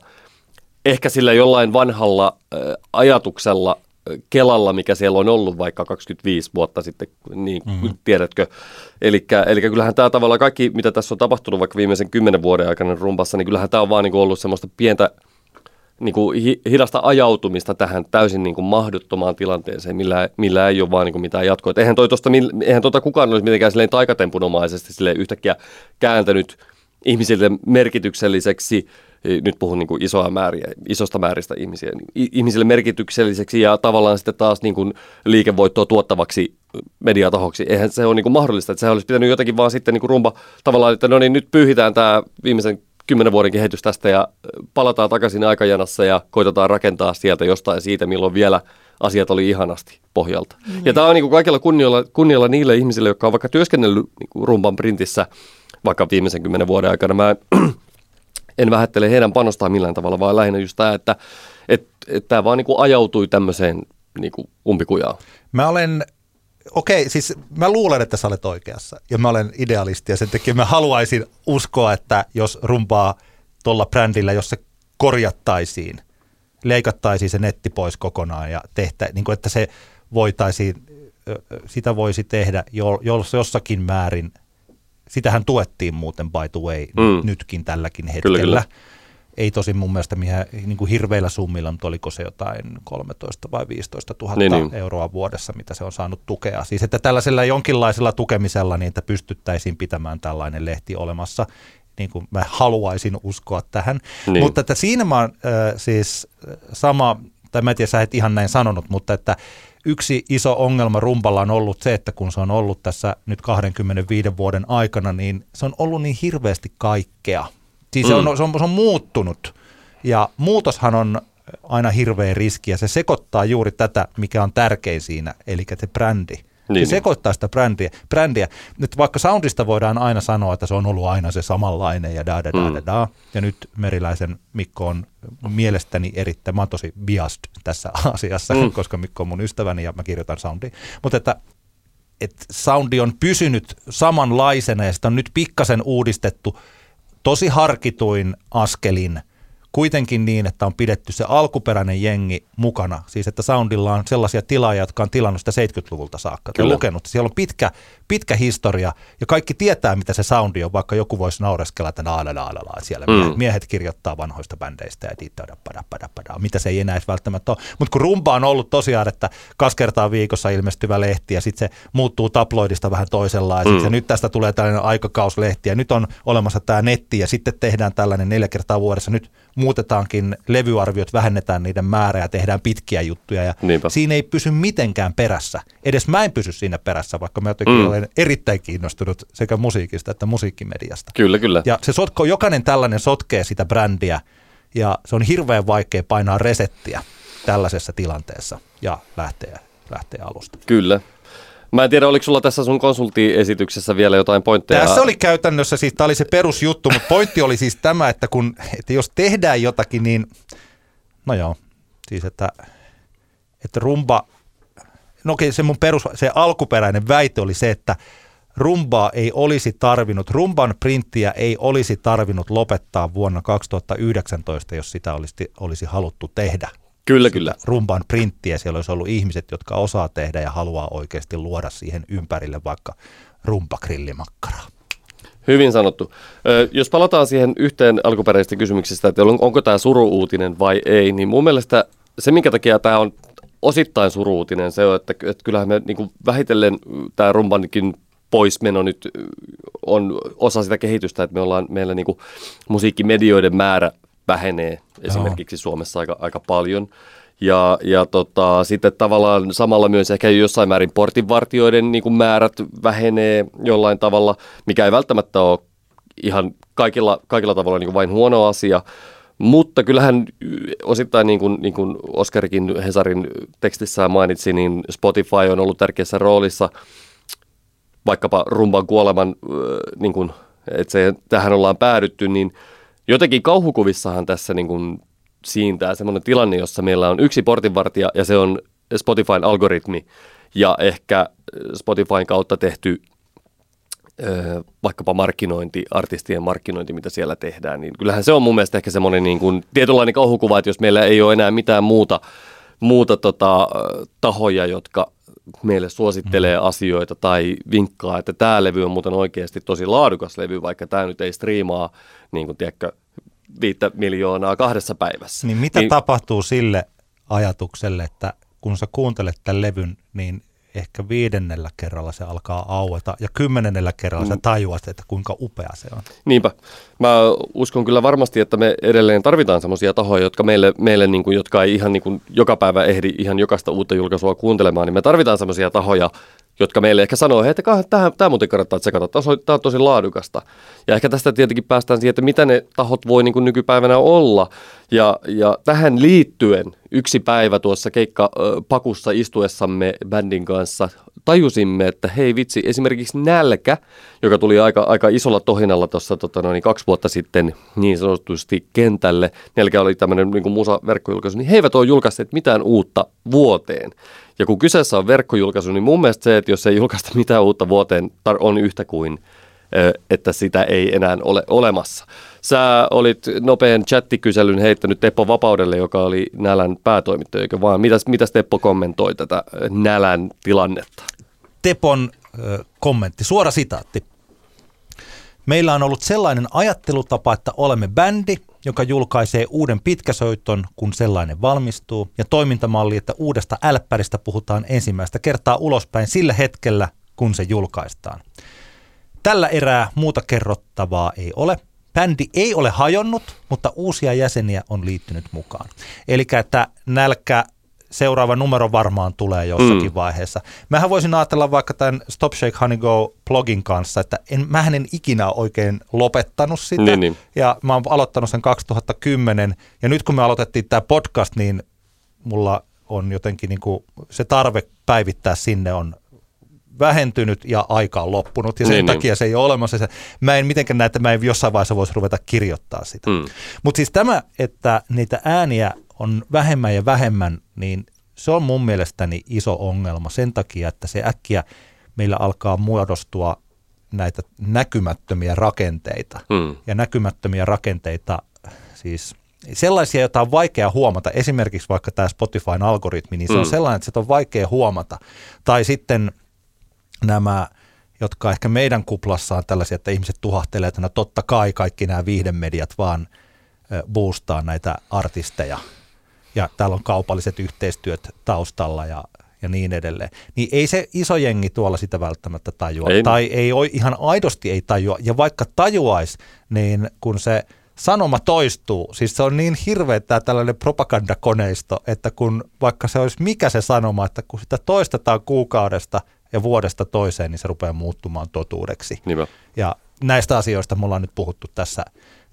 Ehkä sillä jollain vanhalla äh, ajatuksella Kelalla, mikä siellä on ollut vaikka 25 vuotta sitten, niin mm-hmm. tiedätkö. Eli kyllähän tämä tavalla kaikki, mitä tässä on tapahtunut vaikka viimeisen kymmenen vuoden aikana rumpassa, niin kyllähän tämä on vaan niin kuin ollut semmoista pientä niin kuin hidasta ajautumista tähän täysin niin kuin mahdottomaan tilanteeseen, millä, millä ei ole vaan niin kuin mitään jatkoa. eihän, toi tosta, eihän tota kukaan olisi mitenkään silleen taikatempunomaisesti silleen yhtäkkiä kääntänyt ihmisille merkitykselliseksi nyt puhun niin kuin isoa määriä, isosta määristä ihmisiä, niin ihmisille merkitykselliseksi ja tavallaan sitten taas niin kuin liikevoittoa tuottavaksi mediatahoksi. Eihän se ole niin kuin mahdollista, että se olisi pitänyt jotenkin vaan sitten niin kuin rumba tavallaan, että no niin nyt pyyhitään tämä viimeisen kymmenen vuoden kehitys tästä ja palataan takaisin aikajanassa ja koitetaan rakentaa sieltä jostain siitä, milloin vielä asiat oli ihanasti pohjalta. Mm. Ja tämä on niin kuin kaikilla kunnialla, kunnialla niille ihmisille, jotka on vaikka työskennellyt niin kuin rumban printissä vaikka viimeisen kymmenen vuoden aikana. Mä en vähättele heidän panostaan millään tavalla, vaan lähinnä just tämä, että et, et tämä vaan niin kuin ajautui tämmöiseen niin kuin umpikujaan. Mä olen okei, siis mä luulen, että sä olet oikeassa ja mä olen idealisti ja sen takia mä haluaisin uskoa, että jos rumpaa tuolla brändillä, jos se korjattaisiin, leikattaisiin se netti pois kokonaan ja tehtä, niin kuin että se voitaisiin, sitä voisi tehdä jos jossakin määrin, sitähän tuettiin muuten by the way mm. nytkin tälläkin hetkellä. Kyllä, kyllä ei tosi mun mielestä mihin, niin kuin hirveillä summilla, mutta oliko se jotain 13 vai 15 000 niin, niin. euroa vuodessa, mitä se on saanut tukea. Siis että tällaisella jonkinlaisella tukemisella niin, että pystyttäisiin pitämään tällainen lehti olemassa, niin kuin mä haluaisin uskoa tähän. Niin. Mutta että siinä mä oon äh, siis sama, tai mä en tiedä, sä et ihan näin sanonut, mutta että yksi iso ongelma rumpalla on ollut se, että kun se on ollut tässä nyt 25 vuoden aikana, niin se on ollut niin hirveästi kaikkea – Siis mm. se, on, se, on, se on muuttunut ja muutoshan on aina hirveä riski ja se sekoittaa juuri tätä, mikä on tärkein siinä, eli se brändi. Niin, se niin. sekoittaa sitä brändiä, brändiä. Nyt vaikka soundista voidaan aina sanoa, että se on ollut aina se samanlainen ja da da da mm. da, da. Ja nyt Meriläisen Mikko on mielestäni erittäin, mä oon tosi biased tässä asiassa, mm. koska Mikko on mun ystäväni ja mä kirjoitan soundia. Mutta että että soundi on pysynyt samanlaisena ja sitä on nyt pikkasen uudistettu – tosi harkituin askelin kuitenkin niin, että on pidetty se alkuperäinen jengi mukana. Siis että Soundilla on sellaisia tilaajia, jotka on tilannut sitä 70-luvulta saakka. Kyllä. lukenut. Siellä on pitkä, pitkä historia ja kaikki tietää, mitä se soundi on, vaikka joku voisi naureskella, että la, la, la, la, siellä mm. miehet kirjoittaa vanhoista bändeistä ja pada, mitä se ei enää edes välttämättä ole. Mutta kun rumba on ollut tosiaan, että kaksi kertaa viikossa ilmestyvä lehti ja sitten se muuttuu tabloidista vähän toisellaan ja, mm. ja nyt tästä tulee tällainen aikakauslehti ja nyt on olemassa tämä netti ja sitten tehdään tällainen neljä kertaa vuodessa. Nyt muutetaankin levyarviot, vähennetään niiden määrää ja tehdään pitkiä juttuja ja Niinpä. siinä ei pysy mitenkään perässä. Edes mä en pysy siinä perässä, vaikka mä jotenkin mm. olen erittäin kiinnostunut sekä musiikista että musiikkimediasta. Kyllä, kyllä. Ja se sotko, jokainen tällainen sotkee sitä brändiä ja se on hirveän vaikea painaa resettiä tällaisessa tilanteessa ja lähteä, lähteä alusta. Kyllä. Mä en tiedä, oliko sulla tässä sun konsulttiesityksessä vielä jotain pointteja? Tässä oli käytännössä, siis tämä oli se perusjuttu, mutta pointti oli siis tämä, että, kun, että jos tehdään jotakin, niin no joo, siis että, että rumba, no okei, se mun perus, se alkuperäinen väite oli se, että rumbaa ei olisi tarvinnut, rumban printtiä ei olisi tarvinnut lopettaa vuonna 2019, jos sitä olisi, olisi haluttu tehdä. Kyllä, kyllä. Rumban printtiä. Siellä olisi ollut ihmiset, jotka osaa tehdä ja haluaa oikeasti luoda siihen ympärille vaikka rumpakrillimakkaraa. Hyvin sanottu. Jos palataan siihen yhteen alkuperäisestä kysymyksestä, että onko tämä suruuutinen vai ei, niin mun mielestä se, minkä takia tämä on osittain suruutinen, se on, että, että kyllähän me niin vähitellen tämä rumbankin poismeno nyt on osa sitä kehitystä, että me ollaan, meillä niin musiikkimedioiden määrä vähenee esimerkiksi Joo. Suomessa aika, aika paljon. Ja, ja tota, sitten tavallaan samalla myös ehkä jossain määrin portinvartioiden niin kuin määrät vähenee jollain tavalla, mikä ei välttämättä ole ihan kaikilla, kaikilla tavalla niin kuin vain huono asia. Mutta kyllähän osittain, niin kuin, niin kuin Oskarikin Hesarin tekstissään mainitsi, niin Spotify on ollut tärkeässä roolissa vaikkapa rumban kuoleman, niin kuin, että se, tähän ollaan päädytty, niin – jotenkin kauhukuvissahan tässä niin kuin siintää semmoinen tilanne, jossa meillä on yksi portinvartija ja se on Spotifyn algoritmi ja ehkä Spotifyn kautta tehty ö, vaikkapa markkinointi, artistien markkinointi, mitä siellä tehdään, niin kyllähän se on mun mielestä ehkä semmoinen niin kuin tietynlainen kauhukuva, että jos meillä ei ole enää mitään muuta, muuta tota, tahoja, jotka meille suosittelee mm. asioita tai vinkkaa, että tämä levy on muuten oikeasti tosi laadukas levy, vaikka tämä nyt ei striimaa niin kuin, tiedätkö, viittä miljoonaa kahdessa päivässä. Niin mitä niin, tapahtuu sille ajatukselle, että kun sä kuuntelet tämän levyn, niin ehkä viidennellä kerralla se alkaa aueta ja kymmenennellä kerralla mm. sä tajuat, että kuinka upea se on. Niinpä. Mä uskon kyllä varmasti, että me edelleen tarvitaan semmoisia tahoja, jotka meille, meille niin kuin, jotka ei ihan niin kuin, joka päivä ehdi ihan jokaista uutta julkaisua kuuntelemaan, niin me tarvitaan semmoisia tahoja, jotka meille ehkä sanoo, että tämä, tämä muuten kannattaa tsekata, tämä on tosi laadukasta. Ja ehkä tästä tietenkin päästään siihen, että mitä ne tahot voi niin kuin nykypäivänä olla. Ja, ja tähän liittyen yksi päivä tuossa keikkapakussa istuessamme bändin kanssa tajusimme, että hei vitsi, esimerkiksi Nälkä, joka tuli aika, aika isolla tohinalla tuossa tota, noin kaksi vuotta sitten niin sanotusti kentälle, Nälkä oli tämmöinen niin musa-verkkojulkaisu, niin he eivät ole julkaisseet mitään uutta vuoteen. Ja kun kyseessä on verkkojulkaisu, niin mun mielestä se, että jos ei julkaista mitään uutta vuoteen, on yhtä kuin että sitä ei enää ole olemassa. Sä olit nopean chattikyselyn heittänyt Teppo Vapaudelle, joka oli Nälän päätoimittaja, eikö vaan? Mitäs, mitäs Teppo kommentoi tätä Nälän tilannetta? Tepon kommentti, suora sitaatti. Meillä on ollut sellainen ajattelutapa, että olemme bändi, joka julkaisee uuden pitkäsoiton, kun sellainen valmistuu, ja toimintamalli, että uudesta älppäristä puhutaan ensimmäistä kertaa ulospäin sillä hetkellä, kun se julkaistaan. Tällä erää muuta kerrottavaa ei ole. Bändi ei ole hajonnut, mutta uusia jäseniä on liittynyt mukaan. Eli että nälkä seuraava numero varmaan tulee jossakin mm. vaiheessa. Mähän voisin ajatella vaikka tämän Stop Shake Honey Go blogin kanssa, että en, mähän en ikinä oikein lopettanut sitä. Niin, niin. Ja mä oon aloittanut sen 2010. Ja nyt kun me aloitettiin tämä podcast, niin mulla on jotenkin niin kuin se tarve päivittää sinne on vähentynyt ja aika on loppunut ja sen niin, niin. takia niin. se ei ole olemassa. Mä en mitenkään näe, että mä en jossain vaiheessa voisi ruveta kirjoittaa sitä. Mm. Mutta siis tämä, että niitä ääniä on vähemmän ja vähemmän, niin se on mun mielestäni iso ongelma sen takia, että se äkkiä meillä alkaa muodostua näitä näkymättömiä rakenteita. Mm. Ja näkymättömiä rakenteita siis sellaisia, joita on vaikea huomata. Esimerkiksi vaikka tämä Spotifyn algoritmi, niin se mm. on sellainen, että se on vaikea huomata. Tai sitten nämä, jotka ehkä meidän kuplassa on tällaisia, että ihmiset tuhahtelee, että no totta kai kaikki nämä viihdemediat vaan boostaa näitä artisteja. Ja täällä on kaupalliset yhteistyöt taustalla ja, ja niin edelleen. Niin ei se iso jengi tuolla sitä välttämättä tajua. Ei. Tai ei ihan aidosti ei tajua. Ja vaikka tajuaisi, niin kun se sanoma toistuu, siis se on niin hirveä tämä tällainen propagandakoneisto, että kun vaikka se olisi mikä se sanoma, että kun sitä toistetaan kuukaudesta – ja vuodesta toiseen, niin se rupeaa muuttumaan totuudeksi. Niinpä. Ja näistä asioista me ollaan nyt puhuttu tässä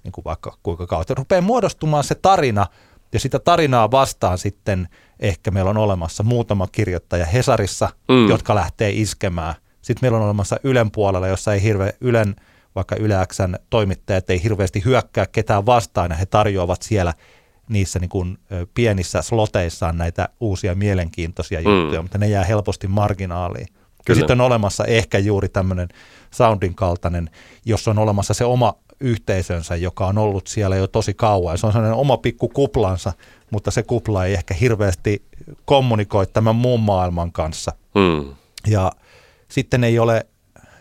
niin kuin vaikka kuinka kautta. Rupeaa muodostumaan se tarina, ja sitä tarinaa vastaan sitten ehkä meillä on olemassa muutama kirjoittaja Hesarissa, mm. jotka lähtee iskemään. Sitten meillä on olemassa Ylen puolella, jossa ei hirveä Ylen, vaikka Yle Xn toimittajat ei hirveästi hyökkää ketään vastaan, ja he tarjoavat siellä niissä niin kuin pienissä sloteissaan näitä uusia mielenkiintoisia juttuja, mm. mutta ne jää helposti marginaaliin. Kyllä. Ja sitten on olemassa ehkä juuri tämmöinen soundin kaltainen, jossa on olemassa se oma yhteisönsä, joka on ollut siellä jo tosi kauan. Ja se on sellainen oma pikku kuplansa, mutta se kupla ei ehkä hirveästi kommunikoi tämän muun maailman kanssa. Hmm. Ja sitten ei ole,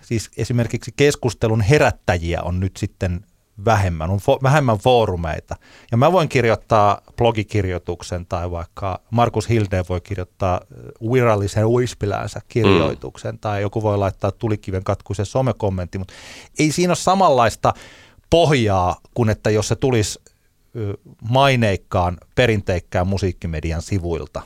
siis esimerkiksi keskustelun herättäjiä on nyt sitten vähemmän, on fo- vähemmän foorumeita. Ja mä voin kirjoittaa blogikirjoituksen tai vaikka Markus Hilde voi kirjoittaa äh, virallisen uispiläänsä kirjoituksen mm. tai joku voi laittaa tulikiven katkuisen somekommentti, mutta ei siinä ole samanlaista pohjaa kuin että jos se tulisi maineikkaan, perinteikkään musiikkimedian sivuilta.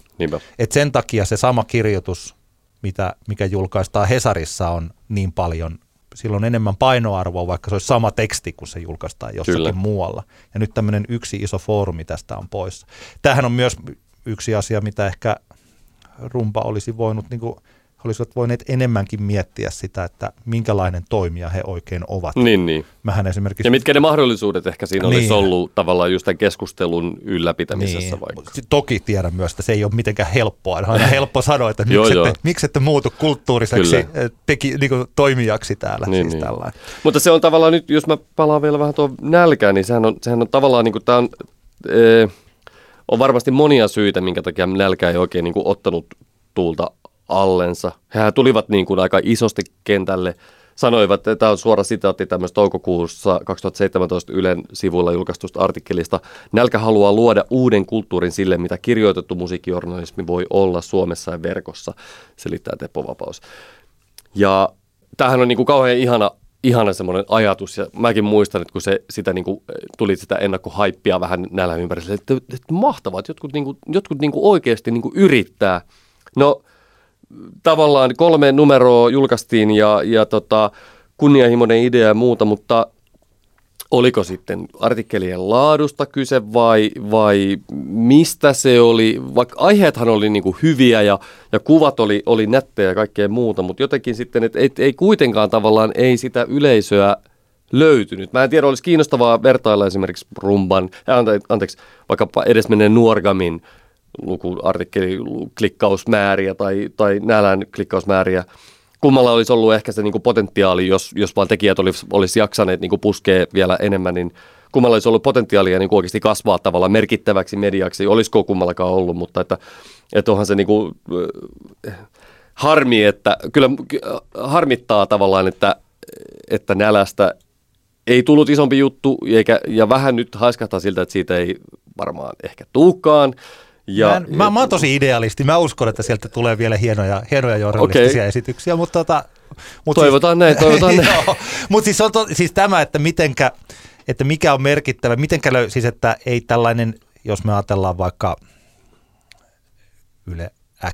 Et sen takia se sama kirjoitus, mitä, mikä julkaistaan Hesarissa, on niin paljon sillä on enemmän painoarvoa, vaikka se olisi sama teksti, kun se julkaistaan jossakin Kyllä. muualla. Ja nyt tämmöinen yksi iso foorumi tästä on pois. Tämähän on myös yksi asia, mitä ehkä rumpa olisi voinut niin kuin he olisivat voineet enemmänkin miettiä sitä, että minkälainen toimija he oikein ovat. Niin, niin. Mähän esimerkiksi... Ja mitkä ne mahdollisuudet ehkä siinä niin. olisi ollut tavallaan just tämän keskustelun ylläpitämisessä niin. vaikka? Toki tiedän myös, että se ei ole mitenkään helppoa. On aina helppo sanoa, että miksi, ette, miksi ette muutu kulttuuriseksi eh, teki, niin kuin toimijaksi täällä. Niin, siis niin. Mutta se on tavallaan nyt, jos mä palaan vielä vähän tuon nälkään, niin sehän on, sehän on tavallaan niin kuin tämä on... Ee, on varmasti monia syitä, minkä takia nälkä ei oikein niin kuin ottanut tuulta allensa. He tulivat niin kuin aika isosti kentälle sanoivat, että tämä on suora sitaatti tämmöistä toukokuussa 2017 Ylen sivuilla julkaistusta artikkelista. Nälkä haluaa luoda uuden kulttuurin sille, mitä kirjoitettu musiikkijournalismi voi olla Suomessa ja verkossa, selittää Teppo Vapaus. Ja tämähän on niin kuin kauhean ihana, ihana semmoinen ajatus, ja mäkin muistan, että kun se, sitä niin kuin, tuli sitä ennakkohaippia vähän näillä ympärillä, että, että mahtavaa, että jotkut, niin kuin, jotkut niin kuin oikeasti niin kuin yrittää. No tavallaan kolme numeroa julkaistiin ja, ja tota, kunnianhimoinen idea ja muuta, mutta oliko sitten artikkelien laadusta kyse vai, vai mistä se oli, vaikka aiheethan oli niin kuin hyviä ja, ja kuvat oli, oli nättejä ja kaikkea muuta, mutta jotenkin sitten, että et, ei kuitenkaan tavallaan ei sitä yleisöä löytynyt. Mä en tiedä, olisi kiinnostavaa vertailla esimerkiksi rumban, anteeksi, vaikkapa edesmenneen Nuorgamin lukuartikkeli klikkausmääriä tai, tai nälän klikkausmääriä. Kummalla olisi ollut ehkä se niin kuin potentiaali, jos, jos vaan tekijät olisi, olisi jaksaneet niin kuin puskea vielä enemmän, niin kummalla olisi ollut potentiaalia niin kuin oikeasti kasvaa tavallaan merkittäväksi mediaksi. Olisiko kummallakaan ollut, mutta että, että onhan se niin kuin, äh, harmi, että kyllä harmittaa tavallaan, että, että nälästä ei tullut isompi juttu eikä, ja vähän nyt haiskahtaa siltä, että siitä ei varmaan ehkä tuukaan. Ja, mä, en, mä, mä oon tosi idealisti. Mä uskon, että sieltä tulee vielä hienoja, hienoja journalistisia okay. esityksiä, mutta tota, mut toivotaan siis, näin, toivotaan näin. mutta siis, on to, siis tämä, että mitenkä, että mikä on merkittävä, mitenkä löy, siis että ei tällainen, jos me ajatellaan vaikka Yle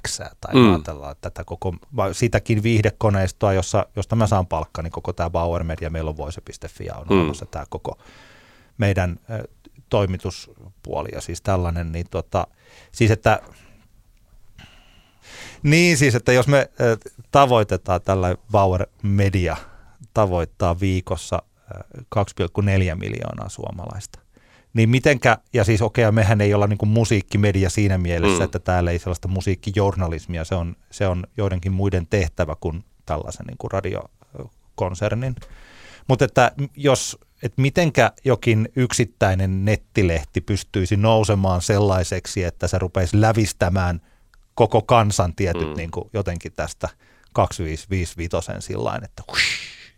X tai mm. ajatellaan tätä koko, sitäkin viihdekoneistoa, jossa, josta mä saan palkka, niin koko tämä Bauer Media, meillä on voise.fi ja on mm. olemassa tämä koko meidän toimituspuoli ja siis tällainen, niin tota, siis että niin siis, että jos me tavoitetaan tällä Bauer Media tavoittaa viikossa 2,4 miljoonaa suomalaista, niin mitenkä, ja siis okei, okay, mehän ei olla niin musiikkimedia siinä mielessä, mm. että täällä ei sellaista musiikkijournalismia, se on, se on joidenkin muiden tehtävä kuin tällaisen niin kuin radiokonsernin. Mutta että jos että mitenkä jokin yksittäinen nettilehti pystyisi nousemaan sellaiseksi, että se rupeisi lävistämään koko kansan tietyt mm. niin kuin jotenkin tästä 2555 sillain, että hush,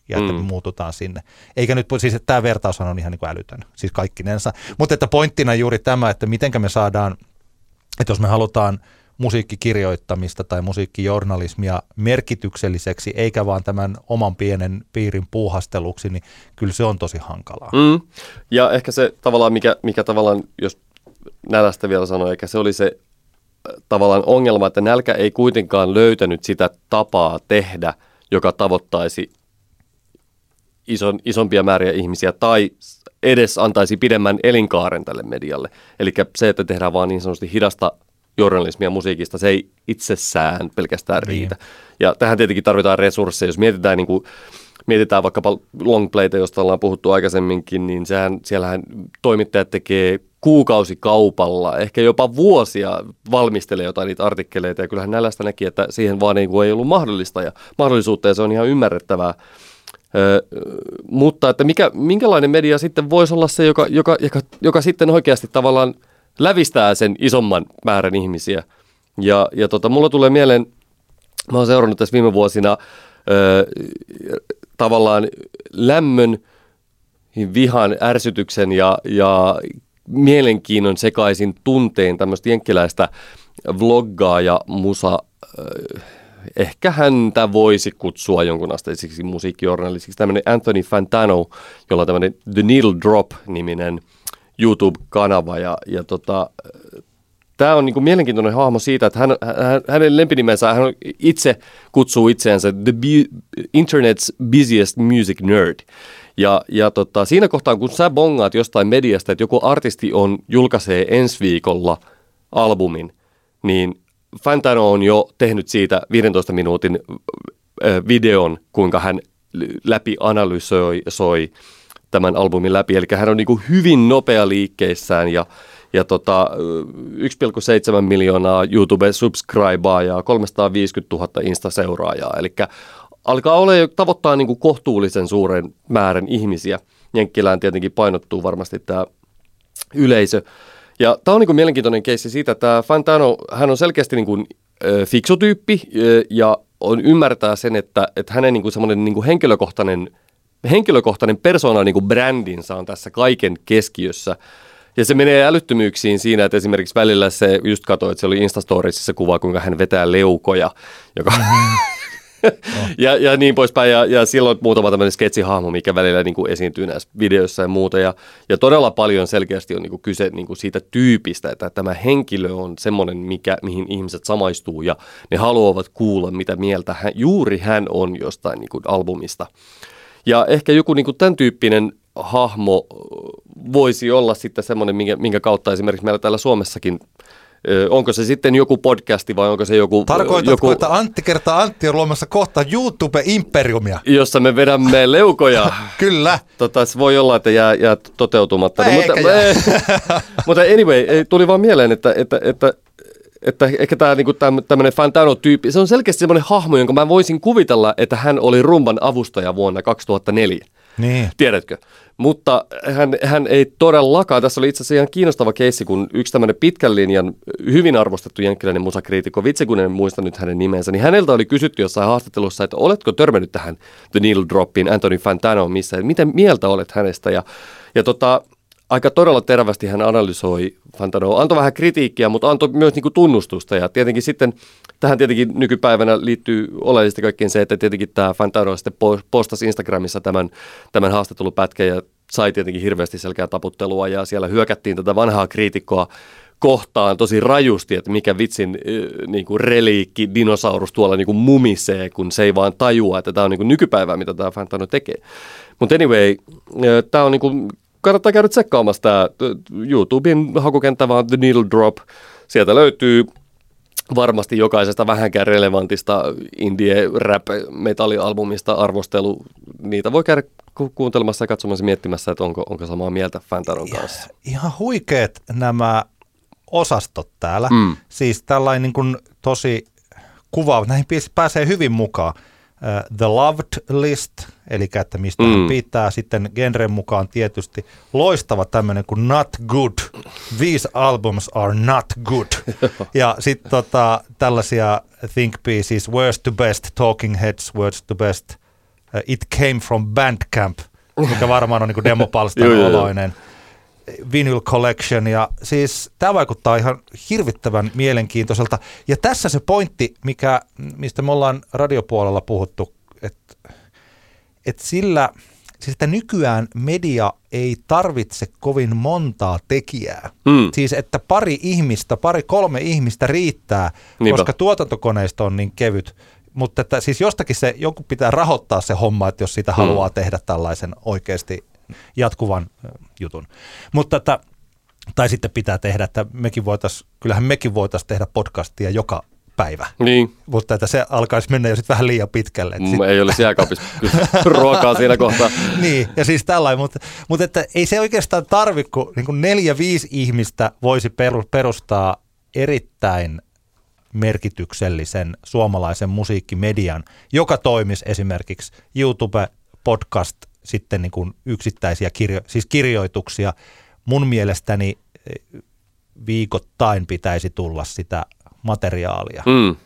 ja että mm. muututaan sinne. Eikä nyt, siis että tämä vertaushan on ihan niin kuin älytön, siis kaikkinensa. Mutta että pointtina juuri tämä, että mitenkä me saadaan, että jos me halutaan – musiikkikirjoittamista tai musiikkijournalismia merkitykselliseksi, eikä vaan tämän oman pienen piirin puuhasteluksi, niin kyllä se on tosi hankalaa. Mm. Ja ehkä se tavallaan, mikä, mikä tavallaan, jos nälästä vielä sanoo, eikä se oli se äh, tavallaan ongelma, että nälkä ei kuitenkaan löytänyt sitä tapaa tehdä, joka tavoittaisi ison, isompia määriä ihmisiä tai edes antaisi pidemmän elinkaaren tälle medialle. Eli se, että tehdään vaan niin sanotusti hidasta journalismia musiikista, se ei itsessään pelkästään niin. riitä. Niin. Ja tähän tietenkin tarvitaan resursseja. Jos mietitään, niin kuin, mietitään vaikkapa longplayta, josta ollaan puhuttu aikaisemminkin, niin sehän, siellähän toimittajat tekee kuukausikaupalla, ehkä jopa vuosia valmistelee jotain niitä artikkeleita, ja kyllähän nälästä näki, että siihen vaan niin kuin ei ollut mahdollista ja mahdollisuutta, ja se on ihan ymmärrettävää. Ö, mutta että mikä, minkälainen media sitten voisi olla se, joka, joka, joka, joka sitten oikeasti tavallaan – lävistää sen isomman määrän ihmisiä. Ja, ja tota, mulla tulee mieleen, mä oon seurannut tässä viime vuosina ö, tavallaan lämmön, vihan, ärsytyksen ja, ja mielenkiinnon sekaisin tunteen tämmöistä jenkkiläistä vloggaa ja musa, ehkä häntä voisi kutsua jonkun asteiseksi musiikkijournalistiksi, tämmöinen Anthony Fantano, jolla on tämmöinen The Needle Drop-niminen – YouTube-kanava ja, ja tota, tämä on niinku mielenkiintoinen hahmo siitä, että hän, hän, hänen lempinimensä, hän itse kutsuu itseänsä The Bu- Internet's Busiest Music Nerd. Ja, ja tota, siinä kohtaa, kun sä bongaat jostain mediasta, että joku artisti on julkaisee ensi viikolla albumin, niin Fantano on jo tehnyt siitä 15 minuutin videon, kuinka hän läpi analysoi soi tämän albumin läpi. Eli hän on niin kuin hyvin nopea liikkeissään ja, ja tota, 1,7 miljoonaa YouTube-subscribaa ja 350 000 Insta-seuraajaa. Eli alkaa olla tavoittaa niin kuin kohtuullisen suuren määrän ihmisiä. Jenkkilään tietenkin painottuu varmasti tämä yleisö. Ja tämä on niin kuin mielenkiintoinen keissi siitä, että Fantano, hän on selkeästi niin kuin, äh, fiksu tyyppi ja on ymmärtää sen, että, että hänen niin kuin semmoinen niin kuin henkilökohtainen, henkilökohtainen persoonan niin kuin brändinsä on tässä kaiken keskiössä. Ja se menee älyttömyyksiin siinä, että esimerkiksi välillä se just katsoi, että se oli Instastoriesissa se kuva, kuinka hän vetää leukoja, joka, ja, ja niin poispäin. Ja, ja silloin muutama tämmöinen sketsihahmo, mikä välillä niin kuin esiintyy näissä videoissa ja muuta. Ja, ja todella paljon selkeästi on niin kuin kyse niin kuin siitä tyypistä, että tämä henkilö on semmoinen, mikä, mihin ihmiset samaistuu ja ne haluavat kuulla, mitä mieltä hän, juuri hän on jostain niin kuin albumista. Ja ehkä joku niin kuin tämän tyyppinen hahmo voisi olla sitten semmoinen, minkä, minkä kautta esimerkiksi meillä täällä Suomessakin onko se sitten joku podcasti vai onko se joku... Tarkoitatko, joku, että Antti kertaa Antti on luomassa kohta YouTube-imperiumia? Jossa me vedämme leukoja. Kyllä. Tota, se voi olla, että jää, jää toteutumatta. No, mutta, mutta anyway, tuli vaan mieleen, että, että, että että ehkä tämä niinku tämmöinen Fantano-tyyppi, se on selkeästi semmoinen hahmo, jonka mä voisin kuvitella, että hän oli rumban avustaja vuonna 2004. Niin. Tiedätkö? Mutta hän, hän ei todellakaan, tässä oli itse asiassa ihan kiinnostava keissi, kun yksi tämmöinen pitkän linjan, hyvin arvostettu jenkkiläinen musakriitikko, vitsi kun en muista nyt hänen nimensä, niin häneltä oli kysytty jossain haastattelussa, että oletko törmännyt tähän The Needle Droppiin, Anthony Fantano missä, miten mieltä olet hänestä, ja, ja tota, aika todella terävästi hän analysoi Fantanoa. Antoi vähän kritiikkiä, mutta antoi myös niin kuin tunnustusta. Ja tietenkin sitten tähän tietenkin nykypäivänä liittyy oleellisesti kaikkeen se, että tietenkin tämä Fantano sitten postasi Instagramissa tämän, tämän haastattelupätkän ja sai tietenkin hirveästi selkeää taputtelua ja siellä hyökättiin tätä vanhaa kriitikkoa kohtaan tosi rajusti, että mikä vitsin niin kuin reliikki dinosaurus tuolla niin kuin mumisee, kun se ei vaan tajua, että tämä on niin kuin nykypäivää, mitä tämä Fantano tekee. Mutta anyway, tämä on niin kuin kannattaa käydä tsekkaamassa tämä YouTuben hakukenttä vaan The Needle Drop. Sieltä löytyy varmasti jokaisesta vähänkään relevantista indie rap metallialbumista arvostelu. Niitä voi käydä ku- kuuntelemassa ja katsomassa miettimässä, että onko, onko samaa mieltä Fantaron kanssa. Ihan huikeet nämä osastot täällä. Mm. Siis tällainen niin kuin tosi kuvaava. Näihin pääsee hyvin mukaan. Uh, The Loved List, eli että mistä mm. hän pitää. Sitten genren mukaan tietysti loistava tämmöinen kuin Not Good. These albums are not good. ja sitten tota, tällaisia think pieces, Worst to Best, Talking Heads, Worst to Best, uh, It Came from Bandcamp, mikä varmaan on niin demopalstan oloinen. Vinyl Collection ja siis tämä vaikuttaa ihan hirvittävän mielenkiintoiselta. Ja tässä se pointti, mikä, mistä me ollaan radiopuolella puhuttu, että, että sillä, siis että nykyään media ei tarvitse kovin montaa tekijää. Hmm. Siis että pari ihmistä, pari kolme ihmistä riittää, Niinpä. koska tuotantokoneisto on niin kevyt. Mutta että siis jostakin se, joku pitää rahoittaa se homma, että jos sitä hmm. haluaa tehdä tällaisen oikeasti jatkuvan jutun. Mutta että, tai sitten pitää tehdä, että mekin voitais, kyllähän mekin voitaisiin tehdä podcastia joka päivä. Niin. Mutta että se alkaisi mennä jo sitten vähän liian pitkälle. Mm, sit... Ei ole jääkaapissa ruokaa siinä kohtaa. niin, ja siis tällainen, mutta, mutta että ei se oikeastaan tarvi, kun niin kuin neljä, viisi ihmistä voisi perustaa erittäin merkityksellisen suomalaisen musiikkimedian, joka toimisi esimerkiksi YouTube, podcast, sitten niin kuin yksittäisiä kirjo, siis kirjoituksia. Mun mielestäni eh, viikoittain pitäisi tulla sitä materiaalia. Mm.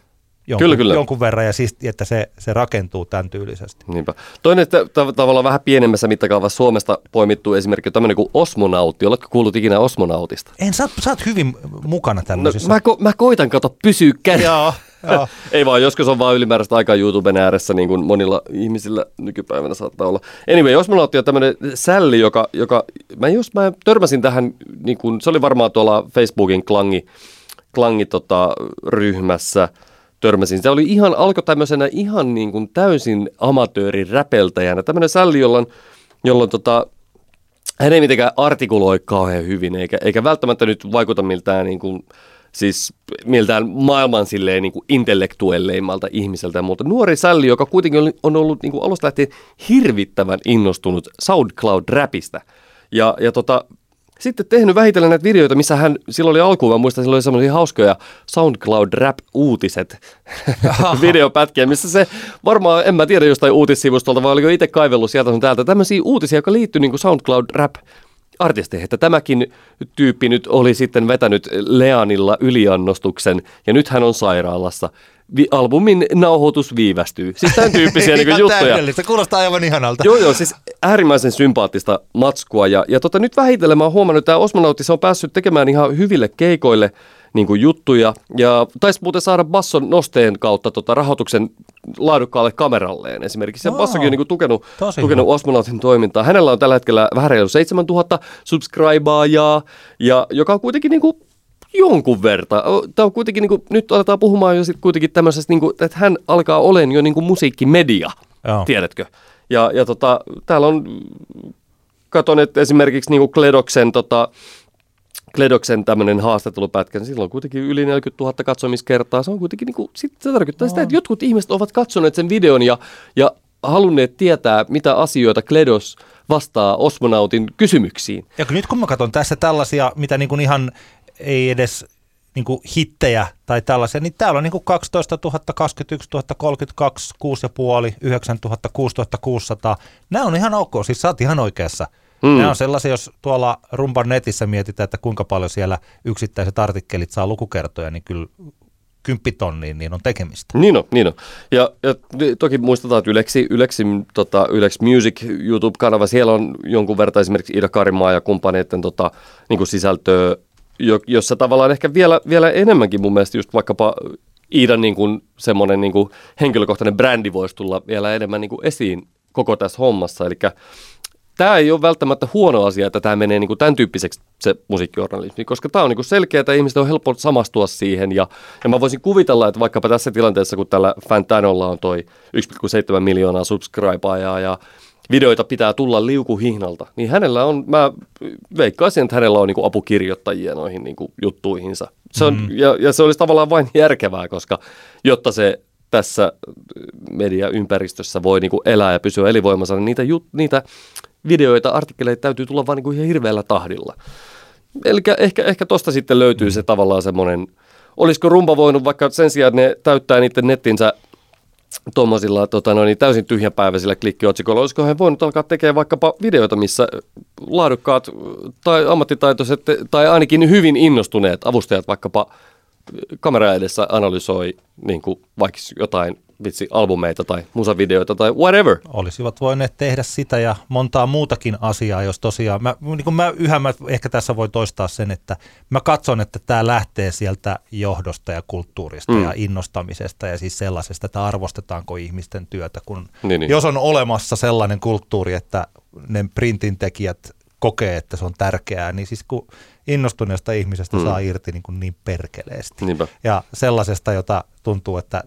Jonkun, kyllä, kyllä. jonkun verran ja siis, että se, se rakentuu tämän tyylisesti. Niinpä. Toinen että tavallaan vähän pienemmässä mittakaavassa Suomesta poimittu esimerkki on tämmöinen kuin osmonautti. Oletko kuullut ikinä osmonautista? En, sä, sä oot hyvin mukana tämmöisissä. No, mä, ko, mä koitan kato pysyä kädessä. Ei vaan, joskus on vaan ylimääräistä aikaa YouTuben ääressä, niin kuin monilla ihmisillä nykypäivänä saattaa olla. Anyway, osmonautti on tämmöinen sälli, joka, joka mä, jos mä törmäsin tähän, niin kuin, se oli varmaan tuolla Facebookin klangi, klangi tota, ryhmässä, törmäsin. Se oli ihan, alkoi tämmöisenä ihan niin kuin täysin amatöörin räpeltäjänä. Tämmöinen sälli, jolloin, jolloin tota, hän ei mitenkään artikuloi kauhean hyvin, eikä, eikä välttämättä nyt vaikuta miltään niin kuin, siis miltään maailman silleen niin kuin intellektuelleimmalta ihmiseltä, mutta nuori sälli, joka kuitenkin on ollut niin kuin alusta lähtien hirvittävän innostunut SoundCloud-räpistä. Ja, ja tota, sitten tehnyt vähitellen näitä videoita, missä hän, silloin oli alkuun, mä muistan, silloin oli semmoisia hauskoja SoundCloud Rap-uutiset videopätkiä, missä se varmaan, en mä tiedä jostain uutissivustolta, vai oliko itse kaivellut sieltä sun täältä, tämmöisiä uutisia, jotka liittyy niin SoundCloud Rap artisteihin, että tämäkin tyyppi nyt oli sitten vetänyt Leanilla yliannostuksen ja nyt hän on sairaalassa vi- albumin nauhoitus viivästyy. Siis tämän tyyppisiä niin juttuja. Se kuulostaa aivan ihanalta. Joo, joo, siis äärimmäisen sympaattista matskua. Ja, ja tota, nyt vähitellen mä oon huomannut, että tämä Osmonautti se on päässyt tekemään ihan hyville keikoille niin kuin juttuja. Ja taisi muuten saada Basson nosteen kautta tota, rahoituksen laadukkaalle kameralleen esimerkiksi. Ja Bassokin on niin kuin, tukenut, tukenut Osmonautin toimintaa. Hänellä on tällä hetkellä vähän reilu 7000 subscribaajaa, ja, joka on kuitenkin niin kuin, jonkun verran. Tämä on kuitenkin, niin kuin, nyt aletaan puhumaan jo sit kuitenkin tämmöisestä, niin kuin, että hän alkaa olemaan jo niin kuin musiikkimedia, Joo. tiedätkö? Ja, ja tota, täällä on, katon, että esimerkiksi niin kuin Kledoksen, tota, Kledoksen tämmöinen haastattelupätkä, niin silloin on kuitenkin yli 40 000 katsomiskertaa. Se on kuitenkin, niin kuin, sit se tarkoittaa no. sitä, että jotkut ihmiset ovat katsoneet sen videon ja, ja halunneet tietää, mitä asioita Kledos vastaa osmonautin kysymyksiin. Ja nyt kun mä katson tässä tällaisia, mitä niin kuin ihan ei edes niin kuin hittejä tai tällaisia, niin täällä on niin kuin 12 000, 21 000, 32, 6,5, 9 000, 6 600. Nämä on ihan ok, siis sä oot ihan oikeassa. Mm. Nämä on sellaisia, jos tuolla Rumban netissä mietitään, että kuinka paljon siellä yksittäiset artikkelit saa lukukertoja, niin kyllä kymppitonniin, niin on tekemistä. Niin on, niin on. Ja, ja toki muistetaan, että Yleksi, Yleksi, tota, Yleksi Music YouTube-kanava, siellä on jonkun verran esimerkiksi Ida Karimaa ja kumppaneiden tota, niin sisältöä jossa tavallaan ehkä vielä, vielä enemmänkin mun mielestä just vaikkapa Iidan niin kuin semmoinen niin kuin henkilökohtainen brändi voisi tulla vielä enemmän niin kuin esiin koko tässä hommassa. Eli tämä ei ole välttämättä huono asia, että tämä menee niin kuin tämän tyyppiseksi se musiikkijournalismi, koska tämä on niin selkeää, että ihmiset on helppo samastua siihen. Ja, ja mä voisin kuvitella, että vaikkapa tässä tilanteessa, kun tällä Fantanolla on toi 1,7 miljoonaa subscribeajaa ja videoita pitää tulla liukuhihnalta, niin hänellä on, mä veikkaisin, että hänellä on niin kuin apukirjoittajia noihin niin kuin juttuihinsa. Se on, mm-hmm. ja, ja se olisi tavallaan vain järkevää, koska jotta se tässä mediaympäristössä voi niin kuin elää ja pysyä elinvoimassa, niin niitä, jut, niitä videoita, artikkeleita täytyy tulla vain niin kuin ihan hirveällä tahdilla. Eli ehkä, ehkä tosta sitten löytyy se tavallaan semmoinen, olisiko rumpa voinut vaikka sen sijaan, että ne täyttää niiden nettinsä tuommoisilla tota, no niin, täysin tyhjäpäiväisillä klikkiotsikoilla. Olisiko he voinut alkaa tekemään vaikkapa videoita, missä laadukkaat tai ammattitaitoiset tai ainakin hyvin innostuneet avustajat vaikkapa kamera edessä analysoi niin kuin vaikka jotain vitsi albumeita tai musavideoita tai whatever. Olisivat voineet tehdä sitä ja montaa muutakin asiaa, jos tosiaan, mä, niin kuin mä yhä mä ehkä tässä voi toistaa sen, että mä katson, että tämä lähtee sieltä johdosta ja kulttuurista mm. ja innostamisesta ja siis sellaisesta, että arvostetaanko ihmisten työtä, kun niin, niin. jos on olemassa sellainen kulttuuri, että ne printin tekijät kokee, että se on tärkeää, niin siis kun innostuneesta ihmisestä mm. saa irti niin, kuin niin perkeleesti. Niinpä. Ja sellaisesta, jota tuntuu, että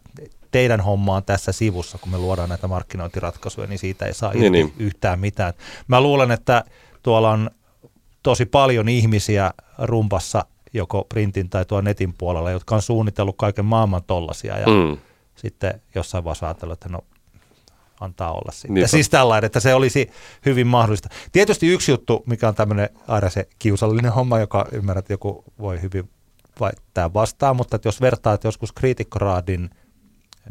teidän homma on tässä sivussa, kun me luodaan näitä markkinointiratkaisuja, niin siitä ei saa niin, irti niin, yhtään mitään. Mä luulen, että tuolla on tosi paljon ihmisiä rumpassa, joko printin tai tuon netin puolella, jotka on suunnitellut kaiken maailman tollasia ja mm. sitten jossain vaiheessa ajatellut, että no antaa olla sitten. Niinpä. Siis tällainen, että se olisi hyvin mahdollista. Tietysti yksi juttu, mikä on tämmöinen aina se kiusallinen homma, joka ymmärrät, että joku voi hyvin väittää vastaan, mutta että jos vertaat joskus kriitikkoraadin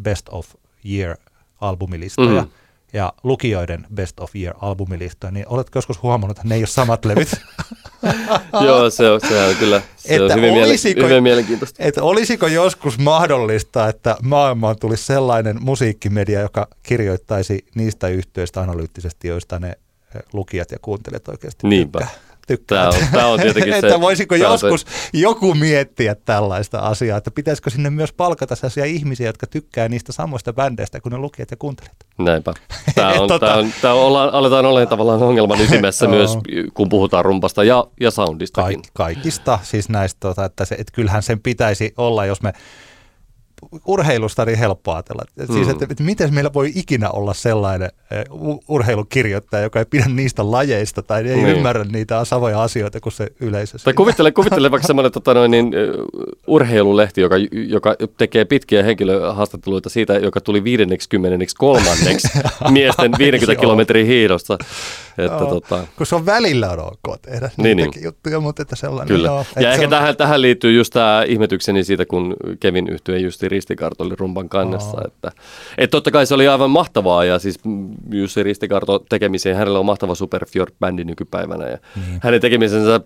Best of Year albumilistoja mm. ja lukijoiden Best of Year albumilistoja, niin oletko joskus huomannut, että ne ei ole samat levyt? Joo, se on, se on kyllä se että on hyvin, olisiko, hyvin mielenkiintoista. Että olisiko joskus mahdollista, että maailmaan tulisi sellainen musiikkimedia, joka kirjoittaisi niistä yhteyistä analyyttisesti, joista ne lukijat ja kuuntelijat oikeasti Niinpä. tykkää? Tykkää. Tämä on, tämä on tietenkin se. että voisiko joskus se. joku miettiä tällaista asiaa, että pitäisikö sinne myös palkata sellaisia ihmisiä, jotka tykkää niistä samoista bändeistä kuin ne lukijat ja kuuntelijat. Näinpä. Tämä on, tota... tämä on, tämä ollaan, aletaan olemaan tavallaan ongelman ytimessä myös, kun puhutaan rumpasta ja, ja soundistakin. Kaik, kaikista, siis näistä, tota, että, se, että kyllähän sen pitäisi olla, jos me urheilusta niin helppo ajatella. Siis, mm. Siis, että, että miten meillä voi ikinä olla sellainen uh, urheilukirjoittaja, joka ei pidä niistä lajeista tai ei niin. ymmärrä niitä samoja asioita kuin se yleisö. Tai kuvittele, kuvittele vaikka semmoinen tota noin, niin, urheilulehti, joka, joka tekee pitkiä henkilöhaastatteluita siitä, joka tuli 50 kolmanneksi miesten 50 kilometrin hiidosta. Että, joo, tota... Kun se on välillä on ok tehdä niin, niin. juttuja, mutta että sellainen. Kyllä. Joo, ja ehkä on... tähän, tähän liittyy just tämä ihmetykseni siitä, kun Kevin yhtyi justi Ristikarto rumpan kannessa. Että, et totta kai se oli aivan mahtavaa ja siis Jussi Ristikarto tekemiseen, hänellä on mahtava Super Fjord-bändi nykypäivänä ja niin. hänen tekemisensä äh,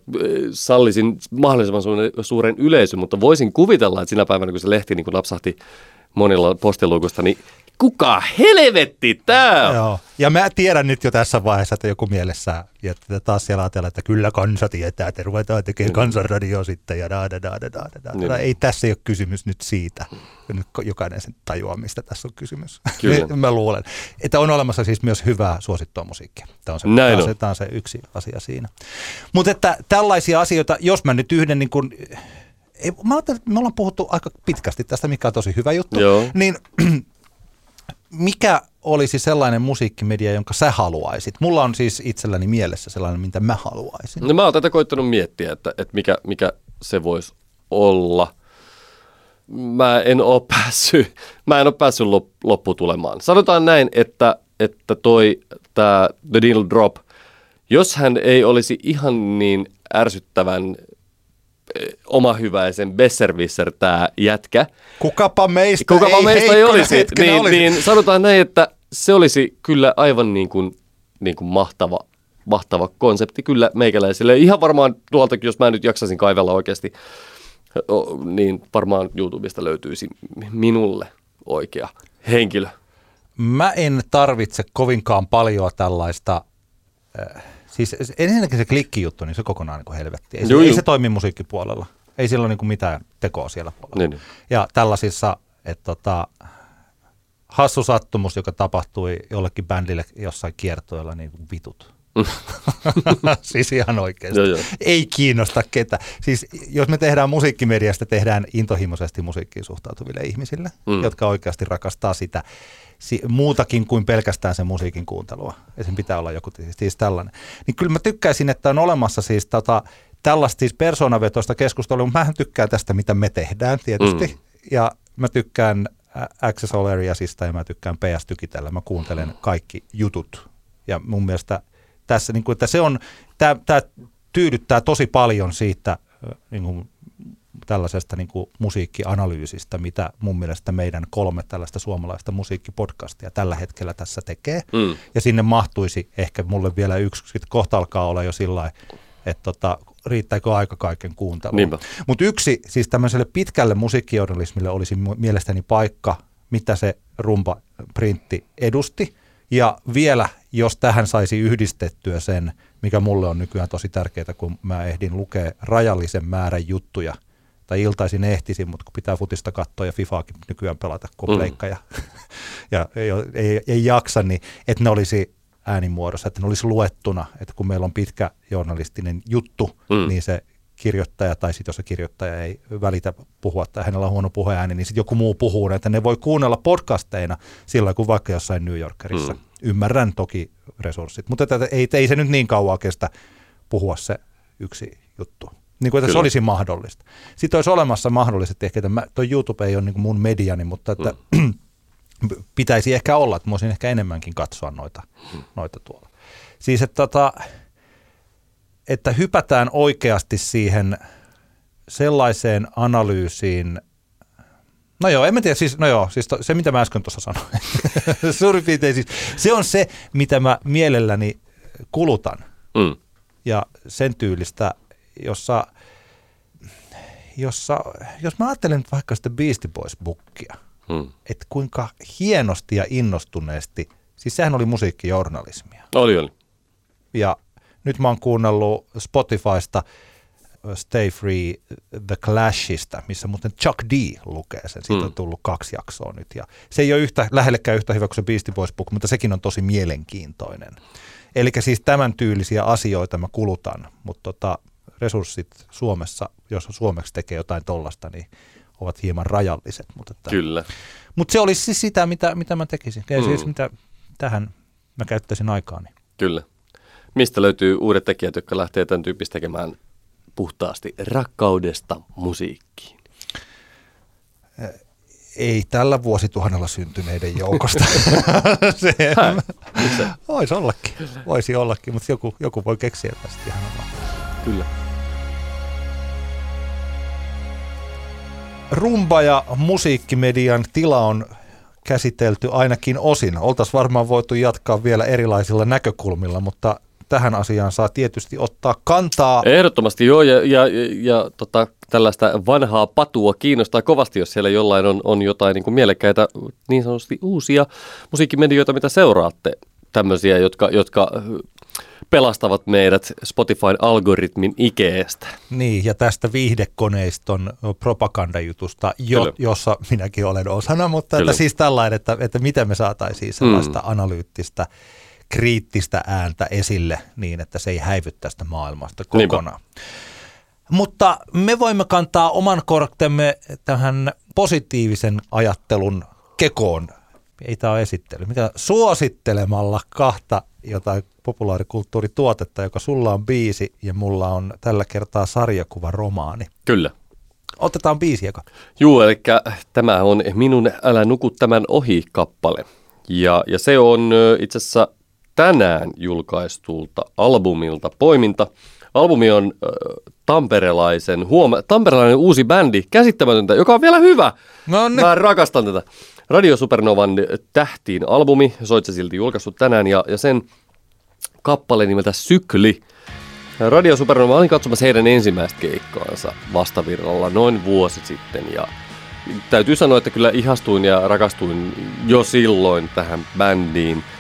sallisin mahdollisimman suuren yleisön, mutta voisin kuvitella, että sinä päivänä kun se lehti niin kun napsahti monilla postiluukusta, niin kuka helvetti tää on? Joo. Ja mä tiedän nyt jo tässä vaiheessa, että joku mielessä, ja taas siellä ajatellaan, että kyllä kansa tietää, että ruvetaan tekemään kansanradio sitten ja da, da, da, da, da, da. Niin. Ei tässä ei ole kysymys nyt siitä. Nyt jokainen sen tajuaa, mistä tässä on kysymys. Kyllä. mä luulen. Että on olemassa siis myös hyvää suosittua musiikkia. Tämä on se, Näin on. Se, tämä on se yksi asia siinä. Mutta että tällaisia asioita, jos mä nyt yhden niin kuin, ei, mä että me ollaan puhuttu aika pitkästi tästä, mikä on tosi hyvä juttu, Joo. niin mikä olisi sellainen musiikkimedia, jonka sä haluaisit? Mulla on siis itselläni mielessä sellainen, mitä mä haluaisin. No mä oon tätä koittanut miettiä, että, että mikä, mikä se voisi olla. Mä en ole päässyt, mä en ole päässyt lopputulemaan. Sanotaan näin, että, että toi tää The Needle Drop, jos hän ei olisi ihan niin ärsyttävän oma hyväisen Besserwisser tämä jätkä. Kukapa meistä Kukapa ei, meistä ei olisi. Niin, olisi. niin sanotaan näin, että se olisi kyllä aivan niin kuin, niin kuin mahtava, mahtava konsepti kyllä meikäläisille. Ihan varmaan tuolta, jos mä nyt jaksasin kaivella oikeasti, niin varmaan YouTubesta löytyisi minulle oikea henkilö. Mä en tarvitse kovinkaan paljon tällaista äh, Siis ensinnäkin se klikkijuttu, niin se kokonaan niin helvetti. Ei, joo, se, ei se toimi musiikkipuolella. Ei sillä ole niin kuin mitään tekoa siellä puolella. Niin, niin. Ja tällaisissa, että tota, hassu sattumus, joka tapahtui jollekin bändille jossain kiertoilla, niin kuin vitut. siis ihan oikeasti. Joo, joo. Ei kiinnosta ketä. Siis jos me tehdään musiikkimediasta, tehdään intohimoisesti musiikkiin suhtautuville ihmisille, mm. jotka oikeasti rakastaa sitä si- muutakin kuin pelkästään sen musiikin kuuntelua. Ja sen pitää olla joku siis tällainen. Niin kyllä mä tykkäisin, että on olemassa siis tota, tällaista siis persoonavetoista keskustelua. Mä tykkään tästä, mitä me tehdään tietysti. Mm. Ja mä tykkään Access All Areasista ja mä tykkään PS Tykitellä. Mä kuuntelen kaikki jutut. Ja mun mielestä tässä, niin kuin, että se on, tämä tyydyttää tosi paljon siitä niin kuin, tällaisesta niin kuin musiikkianalyysistä, mitä mun mielestä meidän kolme tällaista suomalaista musiikkipodcastia tällä hetkellä tässä tekee. Mm. Ja sinne mahtuisi ehkä mulle vielä yksi, sitten kohta alkaa olla jo sillä että tota, riittääkö aika kaiken kuunteluun. Mutta yksi, siis tämmöiselle pitkälle musiikkijournalismille olisi mielestäni paikka, mitä se rumpa printti edusti. Ja vielä, jos tähän saisi yhdistettyä sen, mikä mulle on nykyään tosi tärkeää, kun mä ehdin lukea rajallisen määrän juttuja – tai iltaisin ehtisin, mutta kun pitää futista katsoa ja FIFAakin nykyään pelata, kun mm. ja, ja ei, ei, ei jaksa, niin että ne olisi äänimuodossa, että ne olisi luettuna, että kun meillä on pitkä journalistinen juttu, mm. niin se kirjoittaja, tai sitten jos se kirjoittaja ei välitä puhua tai hänellä on huono puheääni, niin sitten joku muu puhuu, että ne voi kuunnella podcasteina silloin, kun vaikka jossain New Yorkerissa. Mm. Ymmärrän toki resurssit, mutta että ei, ei se nyt niin kauan kestä puhua se yksi juttu. Niin kuin, että Kyllä. se olisi mahdollista. Sitten olisi olemassa mahdolliset, ehkä että tuo YouTube ei ole niin mun mediani, mutta että mm. pitäisi ehkä olla, että voisin ehkä enemmänkin katsoa noita, mm. noita tuolla. Siis, että, tota, että hypätään oikeasti siihen sellaiseen analyysiin, No joo, en mä tiedä, siis, no joo, siis to, se mitä mä äsken tuossa sanoin, suurin piirtein siis, se on se, mitä mä mielelläni kulutan. Mm. Ja sen tyylistä jossa, jossa, jos mä ajattelen nyt vaikka sitä Beastie Boys bookia, hmm. että kuinka hienosti ja innostuneesti, siis sehän oli musiikkijournalismia. Oli, oli. Ja nyt mä oon kuunnellut Spotifysta Stay Free The Clashista, missä muuten Chuck D lukee sen. Siitä mm. on tullut kaksi jaksoa nyt. Ja se ei ole yhtä, lähellekään yhtä hyvä kuin se Beastie Boys book, mutta sekin on tosi mielenkiintoinen. Eli siis tämän tyylisiä asioita mä kulutan, mutta tota, resurssit Suomessa, jos suomeksi tekee jotain tollasta, niin ovat hieman rajalliset. Mutta että, Kyllä. Mutta se olisi siis sitä, mitä, mitä mä tekisin. Ja siis mm. siis mitä tähän mä käyttäisin aikaani. Kyllä. Mistä löytyy uudet tekijät, jotka lähtee tämän tyyppistä tekemään puhtaasti rakkaudesta musiikkiin? Ei tällä vuosituhannella syntyneiden joukosta. se, voisi ollakin, voisi ollakin, mutta joku, joku voi keksiä tästä ihan omaa. Kyllä. rumba ja musiikkimedian tila on käsitelty ainakin osin. Oltaisiin varmaan voitu jatkaa vielä erilaisilla näkökulmilla, mutta tähän asiaan saa tietysti ottaa kantaa. Ehdottomasti joo, ja, ja, ja, ja tota, tällaista vanhaa patua kiinnostaa kovasti, jos siellä jollain on, on jotain niin kuin mielekkäitä niin sanotusti uusia musiikkimedioita, mitä seuraatte. Tämmöisiä, jotka, jotka pelastavat meidät Spotifyn algoritmin ikeestä. Niin, ja tästä viihdekoneiston propagandajutusta, jo, jossa minäkin olen osana, mutta että siis tällainen, että, että miten me saataisiin sellaista mm. analyyttistä, kriittistä ääntä esille niin, että se ei häivy tästä maailmasta kokonaan. Niinpä. Mutta me voimme kantaa oman kortemme tähän positiivisen ajattelun kekoon. Ei tämä ole esittely. Mitä suosittelemalla kahta jotain populaarikulttuurituotetta, joka sulla on biisi ja mulla on tällä kertaa sarjakuva romaani. Kyllä. Otetaan biisi eka. Joo, eli tämä on Minun Älä nuku tämän ohi kappale. Ja, ja se on itse asiassa tänään julkaistulta albumilta poiminta. Albumi on äh, tamperelaisen, huoma- tamperelainen uusi bändi, käsittämätöntä, joka on vielä hyvä. No niin. Mä rakastan tätä. Radio Supernovan tähtiin albumi, soit se silti julkaissut tänään, ja, ja sen kappale nimeltä Sykli. Radio Supernova, olin katsomassa heidän ensimmäistä keikkaansa vastavirralla noin vuosi sitten, ja täytyy sanoa, että kyllä ihastuin ja rakastuin jo silloin tähän bändiin –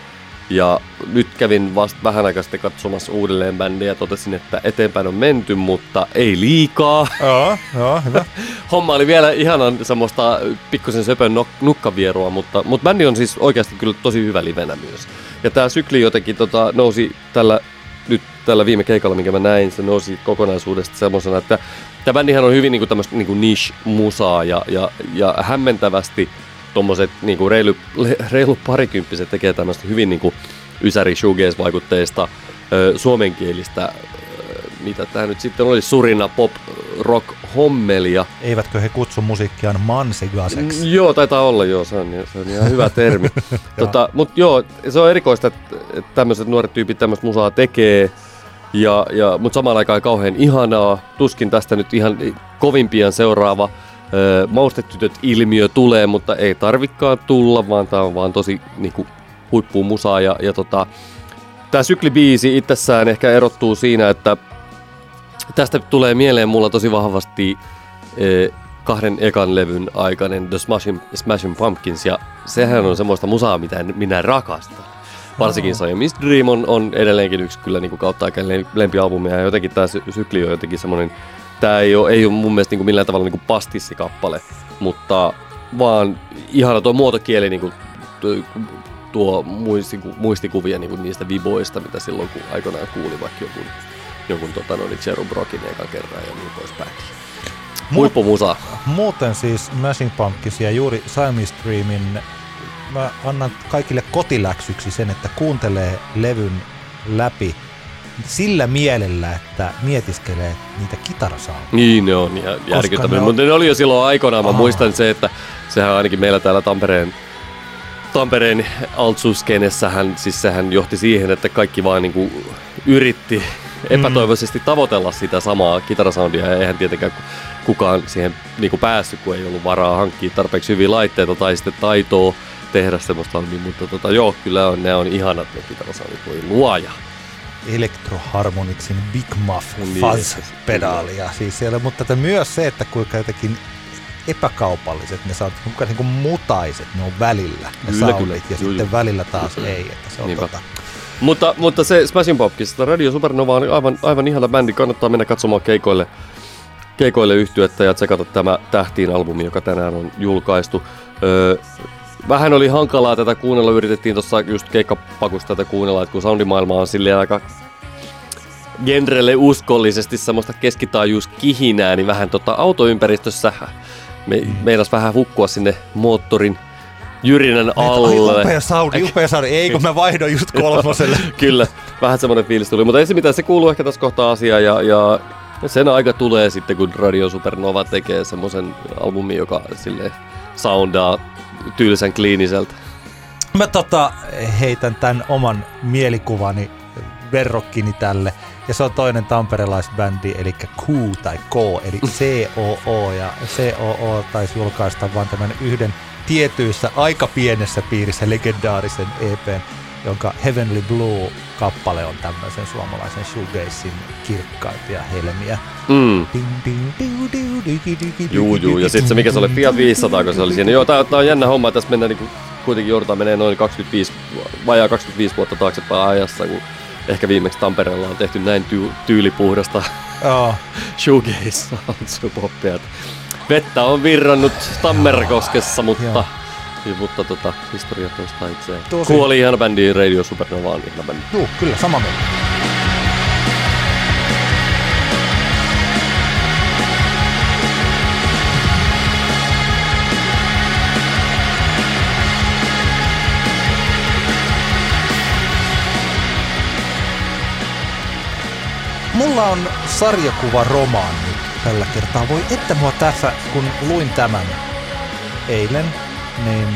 ja nyt kävin vasta vähän aikaa sitten katsomassa uudelleen bändiä ja totesin, että eteenpäin on menty, mutta ei liikaa. Joo, joo, hyvä. Homma oli vielä ihanan semmoista pikkusen söpön nok- nukkavierua, mutta, mutta bändi on siis oikeasti kyllä tosi hyvä livenä myös. Ja tämä sykli jotenkin tota, nousi tällä nyt tällä viime keikalla, minkä mä näin, se nousi kokonaisuudesta semmoisena, että tämä bändihän on hyvin niin tämmöistä niin niche-musaa ja, ja, ja hämmentävästi – tuommoiset niinku reilu, reilu parikymppiset tekee tämmöistä hyvin niinku ysäri shoegaze-vaikutteista ö, suomenkielistä, mitä tämä nyt sitten oli, surina pop rock hommelia. Eivätkö he kutsu musiikkiaan mansigaseksi? Mm, joo, taitaa olla joo, se on, se on ihan hyvä termi. tota, Mutta joo, se on erikoista, että, että tämmöiset nuoret tyypit tämmöistä musaa tekee, ja, ja, mutta samaan aikaan kauhean ihanaa. Tuskin tästä nyt ihan kovin pian seuraava maustetytöt-ilmiö tulee, mutta ei tarvikaan tulla, vaan tämä on vaan tosi niinku, huippumusaa. Ja, ja tota, tämä syklibiisi itsessään ehkä erottuu siinä, että tästä tulee mieleen mulla tosi vahvasti e, kahden ekan levyn aikainen The Smashing, Smashing Pumpkins, ja sehän on semmoista musaa, mitä minä rakastan. Varsinkin Siamese Dream on, on edelleenkin yksi kyllä niin kuin kautta aikainen lempialbumia, ja jotenkin tämä sykli on jotenkin semmoinen Tämä ei ole, ei ole mun mielestä niin kuin millään tavalla niin kuin pastissikappale, mutta vaan ihana tuo muotokieli niin kuin, tuo muistikuvia niin kuin niistä viboista, mitä silloin kun aikoinaan kuuli vaikka jonkun, jonkun tota, no, niin Jerome Brockin eka kerran ja niin poispäin. Huippumusa. Muuten siis Mashing Pumpkins ja juuri Siamese Dreamin mä annan kaikille kotiläksyksi sen, että kuuntelee levyn läpi – sillä mielellä, että mietiskelee niitä kitarasoundeja. Niin ne on ihan järkyttäviä, on... mutta ne oli jo silloin aikoinaan. Mä muistan se, että sehän ainakin meillä täällä Tampereen Tampereen altsuskenessähän, siis sehän johti siihen, että kaikki vaan niinku yritti epätoivoisesti tavoitella sitä samaa kitarasoundia ja eihän tietenkään kukaan siihen niinku päässyt, kun ei ollut varaa hankkia tarpeeksi hyviä laitteita tai sitten taitoa tehdä semmoista, mutta tota, joo, kyllä on, ne on ihanat ne kitarasoundit, voi luoja. Electroharmonicsin Big Muff niin, Fuzz-pedaalia. Siis siellä, mutta että myös se, että kuinka jotenkin epäkaupalliset ne saa, kuinka niin kuin mutaiset ne on välillä, ne kyllä, soundit, kyllä. ja kyllä. sitten välillä taas kyllä. ei. Että se on tota... mutta, mutta se Smashing Pumpkins, Radio Supernova on aivan, aivan ihana bändi, kannattaa mennä katsomaan keikoille, keikoille yhtyettä ja tsekata tämä Tähtiin albumi, joka tänään on julkaistu. Öö, vähän oli hankalaa tätä kuunnella, yritettiin tuossa just keikkapakusta tätä kuunnella, että kun soundimaailma on silleen aika genrelle uskollisesti semmoista keskitaajuuskihinää, niin vähän tota autoympäristössä me, meinas vähän hukkua sinne moottorin jyrinän alle. Ai, upea soundi, upea soundi. Ei kun mä vaihdon just kolmoselle. Kyllä, vähän semmoinen fiilis tuli. Mutta ei se mitään, se kuuluu ehkä tässä kohtaa asiaa ja, ja sen aika tulee sitten, kun Radio Supernova tekee semmoisen albumin, joka sille soundaa tylsän kliiniseltä. Mä tota, heitän tämän oman mielikuvani verrokkini tälle. Ja se on toinen tamperelaisbändi, eli Q tai K, eli COO. Ja COO taisi julkaista vain tämän yhden tietyissä aika pienessä piirissä legendaarisen EPn, jonka Heavenly Blue-kappale on tämmöisen suomalaisen shoegazin kirkkaimpia helmiä. Mm. Juu, juu. Ja sitten se, mikä se oli, Fiat 500, kun se oli siinä. Joo, tää, tää on jännä homma, tässä mennään niinku, kuitenkin joudutaan menee noin 25, vajaa 25 vuotta taaksepäin ajassa, kun ehkä viimeksi Tampereella on tehty näin ty- tyylipuhdasta oh. shoegaze poppia. Vettä on virrannut Tammerkoskessa, mutta, mutta tota, historia toistaa itseään. Tosi. Kuoli ihan bändi Radio Supernova on ihan bändi. Joo, kyllä, sama mieltä. Mulla on sarjakuva romaani tällä kertaa. Voi että mua tässä, kun luin tämän eilen, niin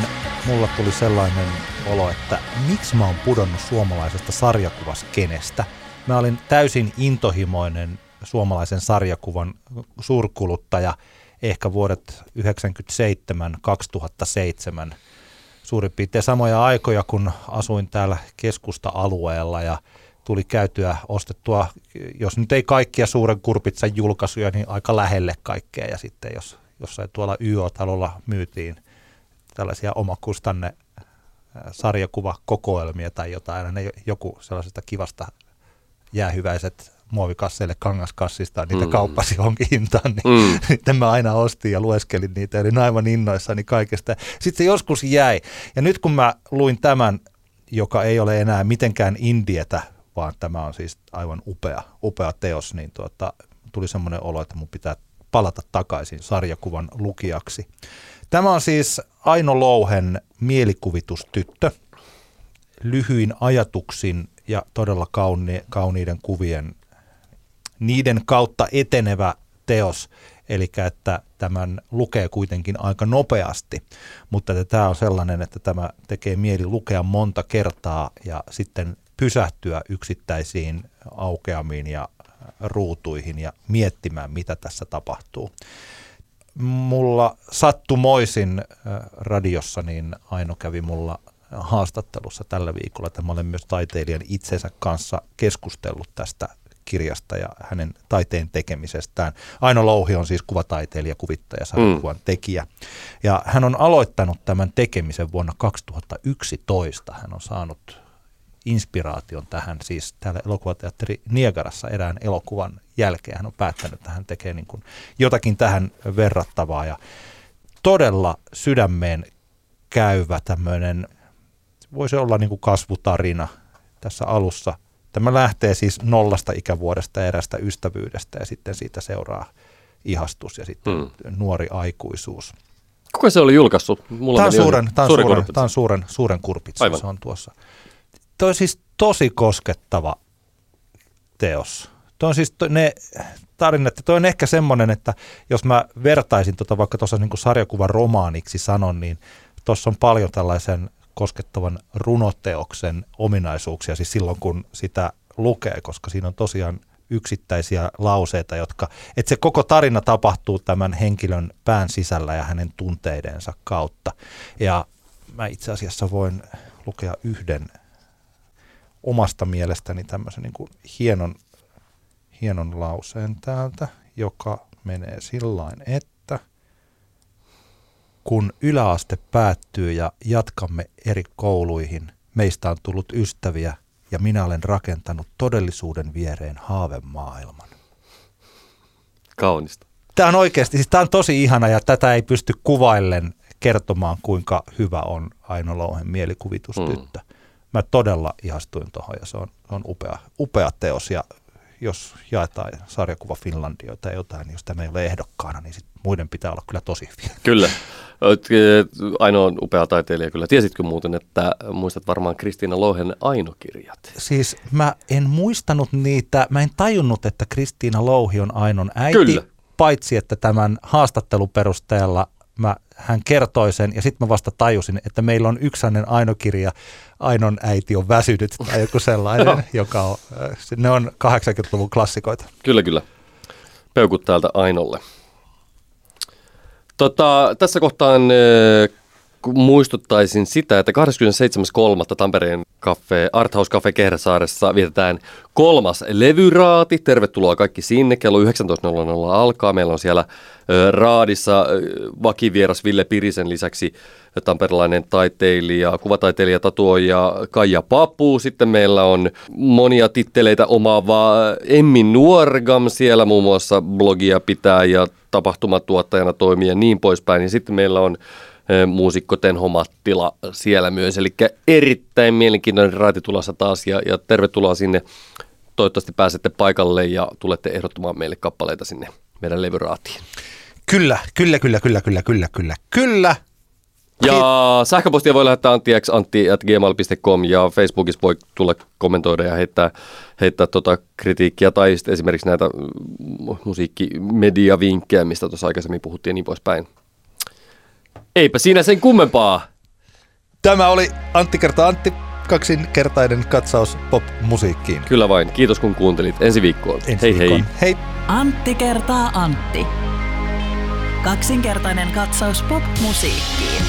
mulla tuli sellainen olo, että miksi mä oon pudonnut suomalaisesta sarjakuvaskenestä. Mä olin täysin intohimoinen suomalaisen sarjakuvan suurkuluttaja ehkä vuodet 97-2007 suurin piirtein samoja aikoja, kun asuin täällä keskusta-alueella ja tuli käytyä ostettua, jos nyt ei kaikkia suuren kurpitsan julkaisuja, niin aika lähelle kaikkea. Ja sitten jos jossain tuolla YO-talolla myytiin tällaisia omakustanne sarjakuvakokoelmia tai jotain, aina joku sellaisesta kivasta jäähyväiset muovikasseille kangaskassista, niitä mm. kauppasi johonkin hintaan, niin mm. mä aina ostin ja lueskelin niitä, eli aivan innoissani kaikesta. Sitten se joskus jäi. Ja nyt kun mä luin tämän, joka ei ole enää mitenkään indietä vaan tämä on siis aivan upea, upea teos, niin tuota, tuli semmoinen olo, että mun pitää palata takaisin sarjakuvan lukijaksi. Tämä on siis Aino Louhen mielikuvitustyttö, lyhyin ajatuksin ja todella kauni, kauniiden kuvien, niiden kautta etenevä teos, eli että tämän lukee kuitenkin aika nopeasti, mutta että tämä on sellainen, että tämä tekee mieli lukea monta kertaa ja sitten pysähtyä yksittäisiin aukeamiin ja ruutuihin ja miettimään, mitä tässä tapahtuu. Mulla sattumoisin äh, radiossa, niin Aino kävi mulla haastattelussa tällä viikolla, että mä olen myös taiteilijan itsensä kanssa keskustellut tästä kirjasta ja hänen taiteen tekemisestään. Aino Louhi on siis kuvataiteilija, kuvittaja, sarjakuvan mm. tekijä. Ja hän on aloittanut tämän tekemisen vuonna 2011. Hän on saanut inspiraation tähän, siis täällä elokuvateatteri Niegarassa erään elokuvan jälkeen. Hän on päättänyt, että hän tekee niin kuin jotakin tähän verrattavaa ja todella sydämeen käyvä tämmöinen, voisi olla niin kuin kasvutarina tässä alussa. Tämä lähtee siis nollasta ikävuodesta erästä ystävyydestä ja sitten siitä seuraa ihastus ja sitten hmm. nuori aikuisuus. Kuka se oli julkaissut? Mulla tämä on, suuren, tämä on, suuren, suuren, tämä on suuren, suuren kurpitsa, Aivan. se on tuossa toi on siis tosi koskettava teos. Toi on siis to, ne tarinat, toi on ehkä semmoinen, että jos mä vertaisin tota vaikka tuossa niin sarjakuvan romaaniksi sanon, niin tuossa on paljon tällaisen koskettavan runoteoksen ominaisuuksia, siis silloin kun sitä lukee, koska siinä on tosiaan yksittäisiä lauseita, jotka, että se koko tarina tapahtuu tämän henkilön pään sisällä ja hänen tunteidensa kautta. Ja mä itse asiassa voin lukea yhden omasta mielestäni tämmöisen niin kuin hienon, hienon lauseen täältä, joka menee sillain, että kun yläaste päättyy ja jatkamme eri kouluihin, meistä on tullut ystäviä ja minä olen rakentanut todellisuuden viereen haavemaailman. Kaunista. Tämä on oikeasti, siis tämä on tosi ihana ja tätä ei pysty kuvaillen kertomaan, kuinka hyvä on Aino Louhen mielikuvitustyttö. Mm mä todella ihastuin tuohon ja se on, on upea, upea teos ja jos jaetaan sarjakuva Finlandia tai jotain, niin jos tämä ei ole ehdokkaana, niin sit muiden pitää olla kyllä tosi hyviä. Kyllä. Ainoa upea taiteilija kyllä. Tiesitkö muuten, että muistat varmaan Kristiina Louhen Ainokirjat? Siis mä en muistanut niitä, mä en tajunnut, että Kristiina Louhi on Ainon äiti, kyllä. paitsi että tämän haastattelun perusteella mä, hän kertoi sen ja sitten mä vasta tajusin, että meillä on yksinen ainokirja, Ainon äiti on väsynyt tai joku sellainen, no. joka on, ne on 80-luvun klassikoita. Kyllä, kyllä. Peukut täältä Ainolle. Tota, tässä kohtaan muistuttaisin sitä, että 27.3. Tampereen kafe, Arthouse Cafe Kehräsaaressa vietetään kolmas levyraati. Tervetuloa kaikki sinne. Kello 19.00 alkaa. Meillä on siellä raadissa vakivieras Ville Pirisen lisäksi tamperelainen taiteilija, kuvataiteilija, tatuoija Kaija Papu. Sitten meillä on monia titteleitä omaava Emmi Nuorgam siellä muun muassa blogia pitää ja tapahtumatuottajana toimii ja niin poispäin. Ja sitten meillä on muusikko Tenho Mattila siellä myös. Eli erittäin mielenkiintoinen raati tulossa taas ja, ja tervetuloa sinne. Toivottavasti pääsette paikalle ja tulette ehdottamaan meille kappaleita sinne meidän levyraatiin. Kyllä, kyllä, kyllä, kyllä, kyllä, kyllä, kyllä, kyllä. Ja sähköpostia voi lähettää anttiantti.gmail.com ja Facebookissa voi tulla kommentoida ja heittää, heittää tota kritiikkiä tai esimerkiksi näitä musiikkimediavinkkejä, mistä tuossa aikaisemmin puhuttiin ja niin poispäin. Eipä siinä sen kummempaa. Tämä oli Antti kertaa Antti, kaksinkertainen katsaus pop-musiikkiin. Kyllä vain. Kiitos kun kuuntelit. Ensi viikkoon. Ensi hei viikkoon. hei. Hei. Antti kertaa Antti. Kaksinkertainen katsaus pop-musiikkiin.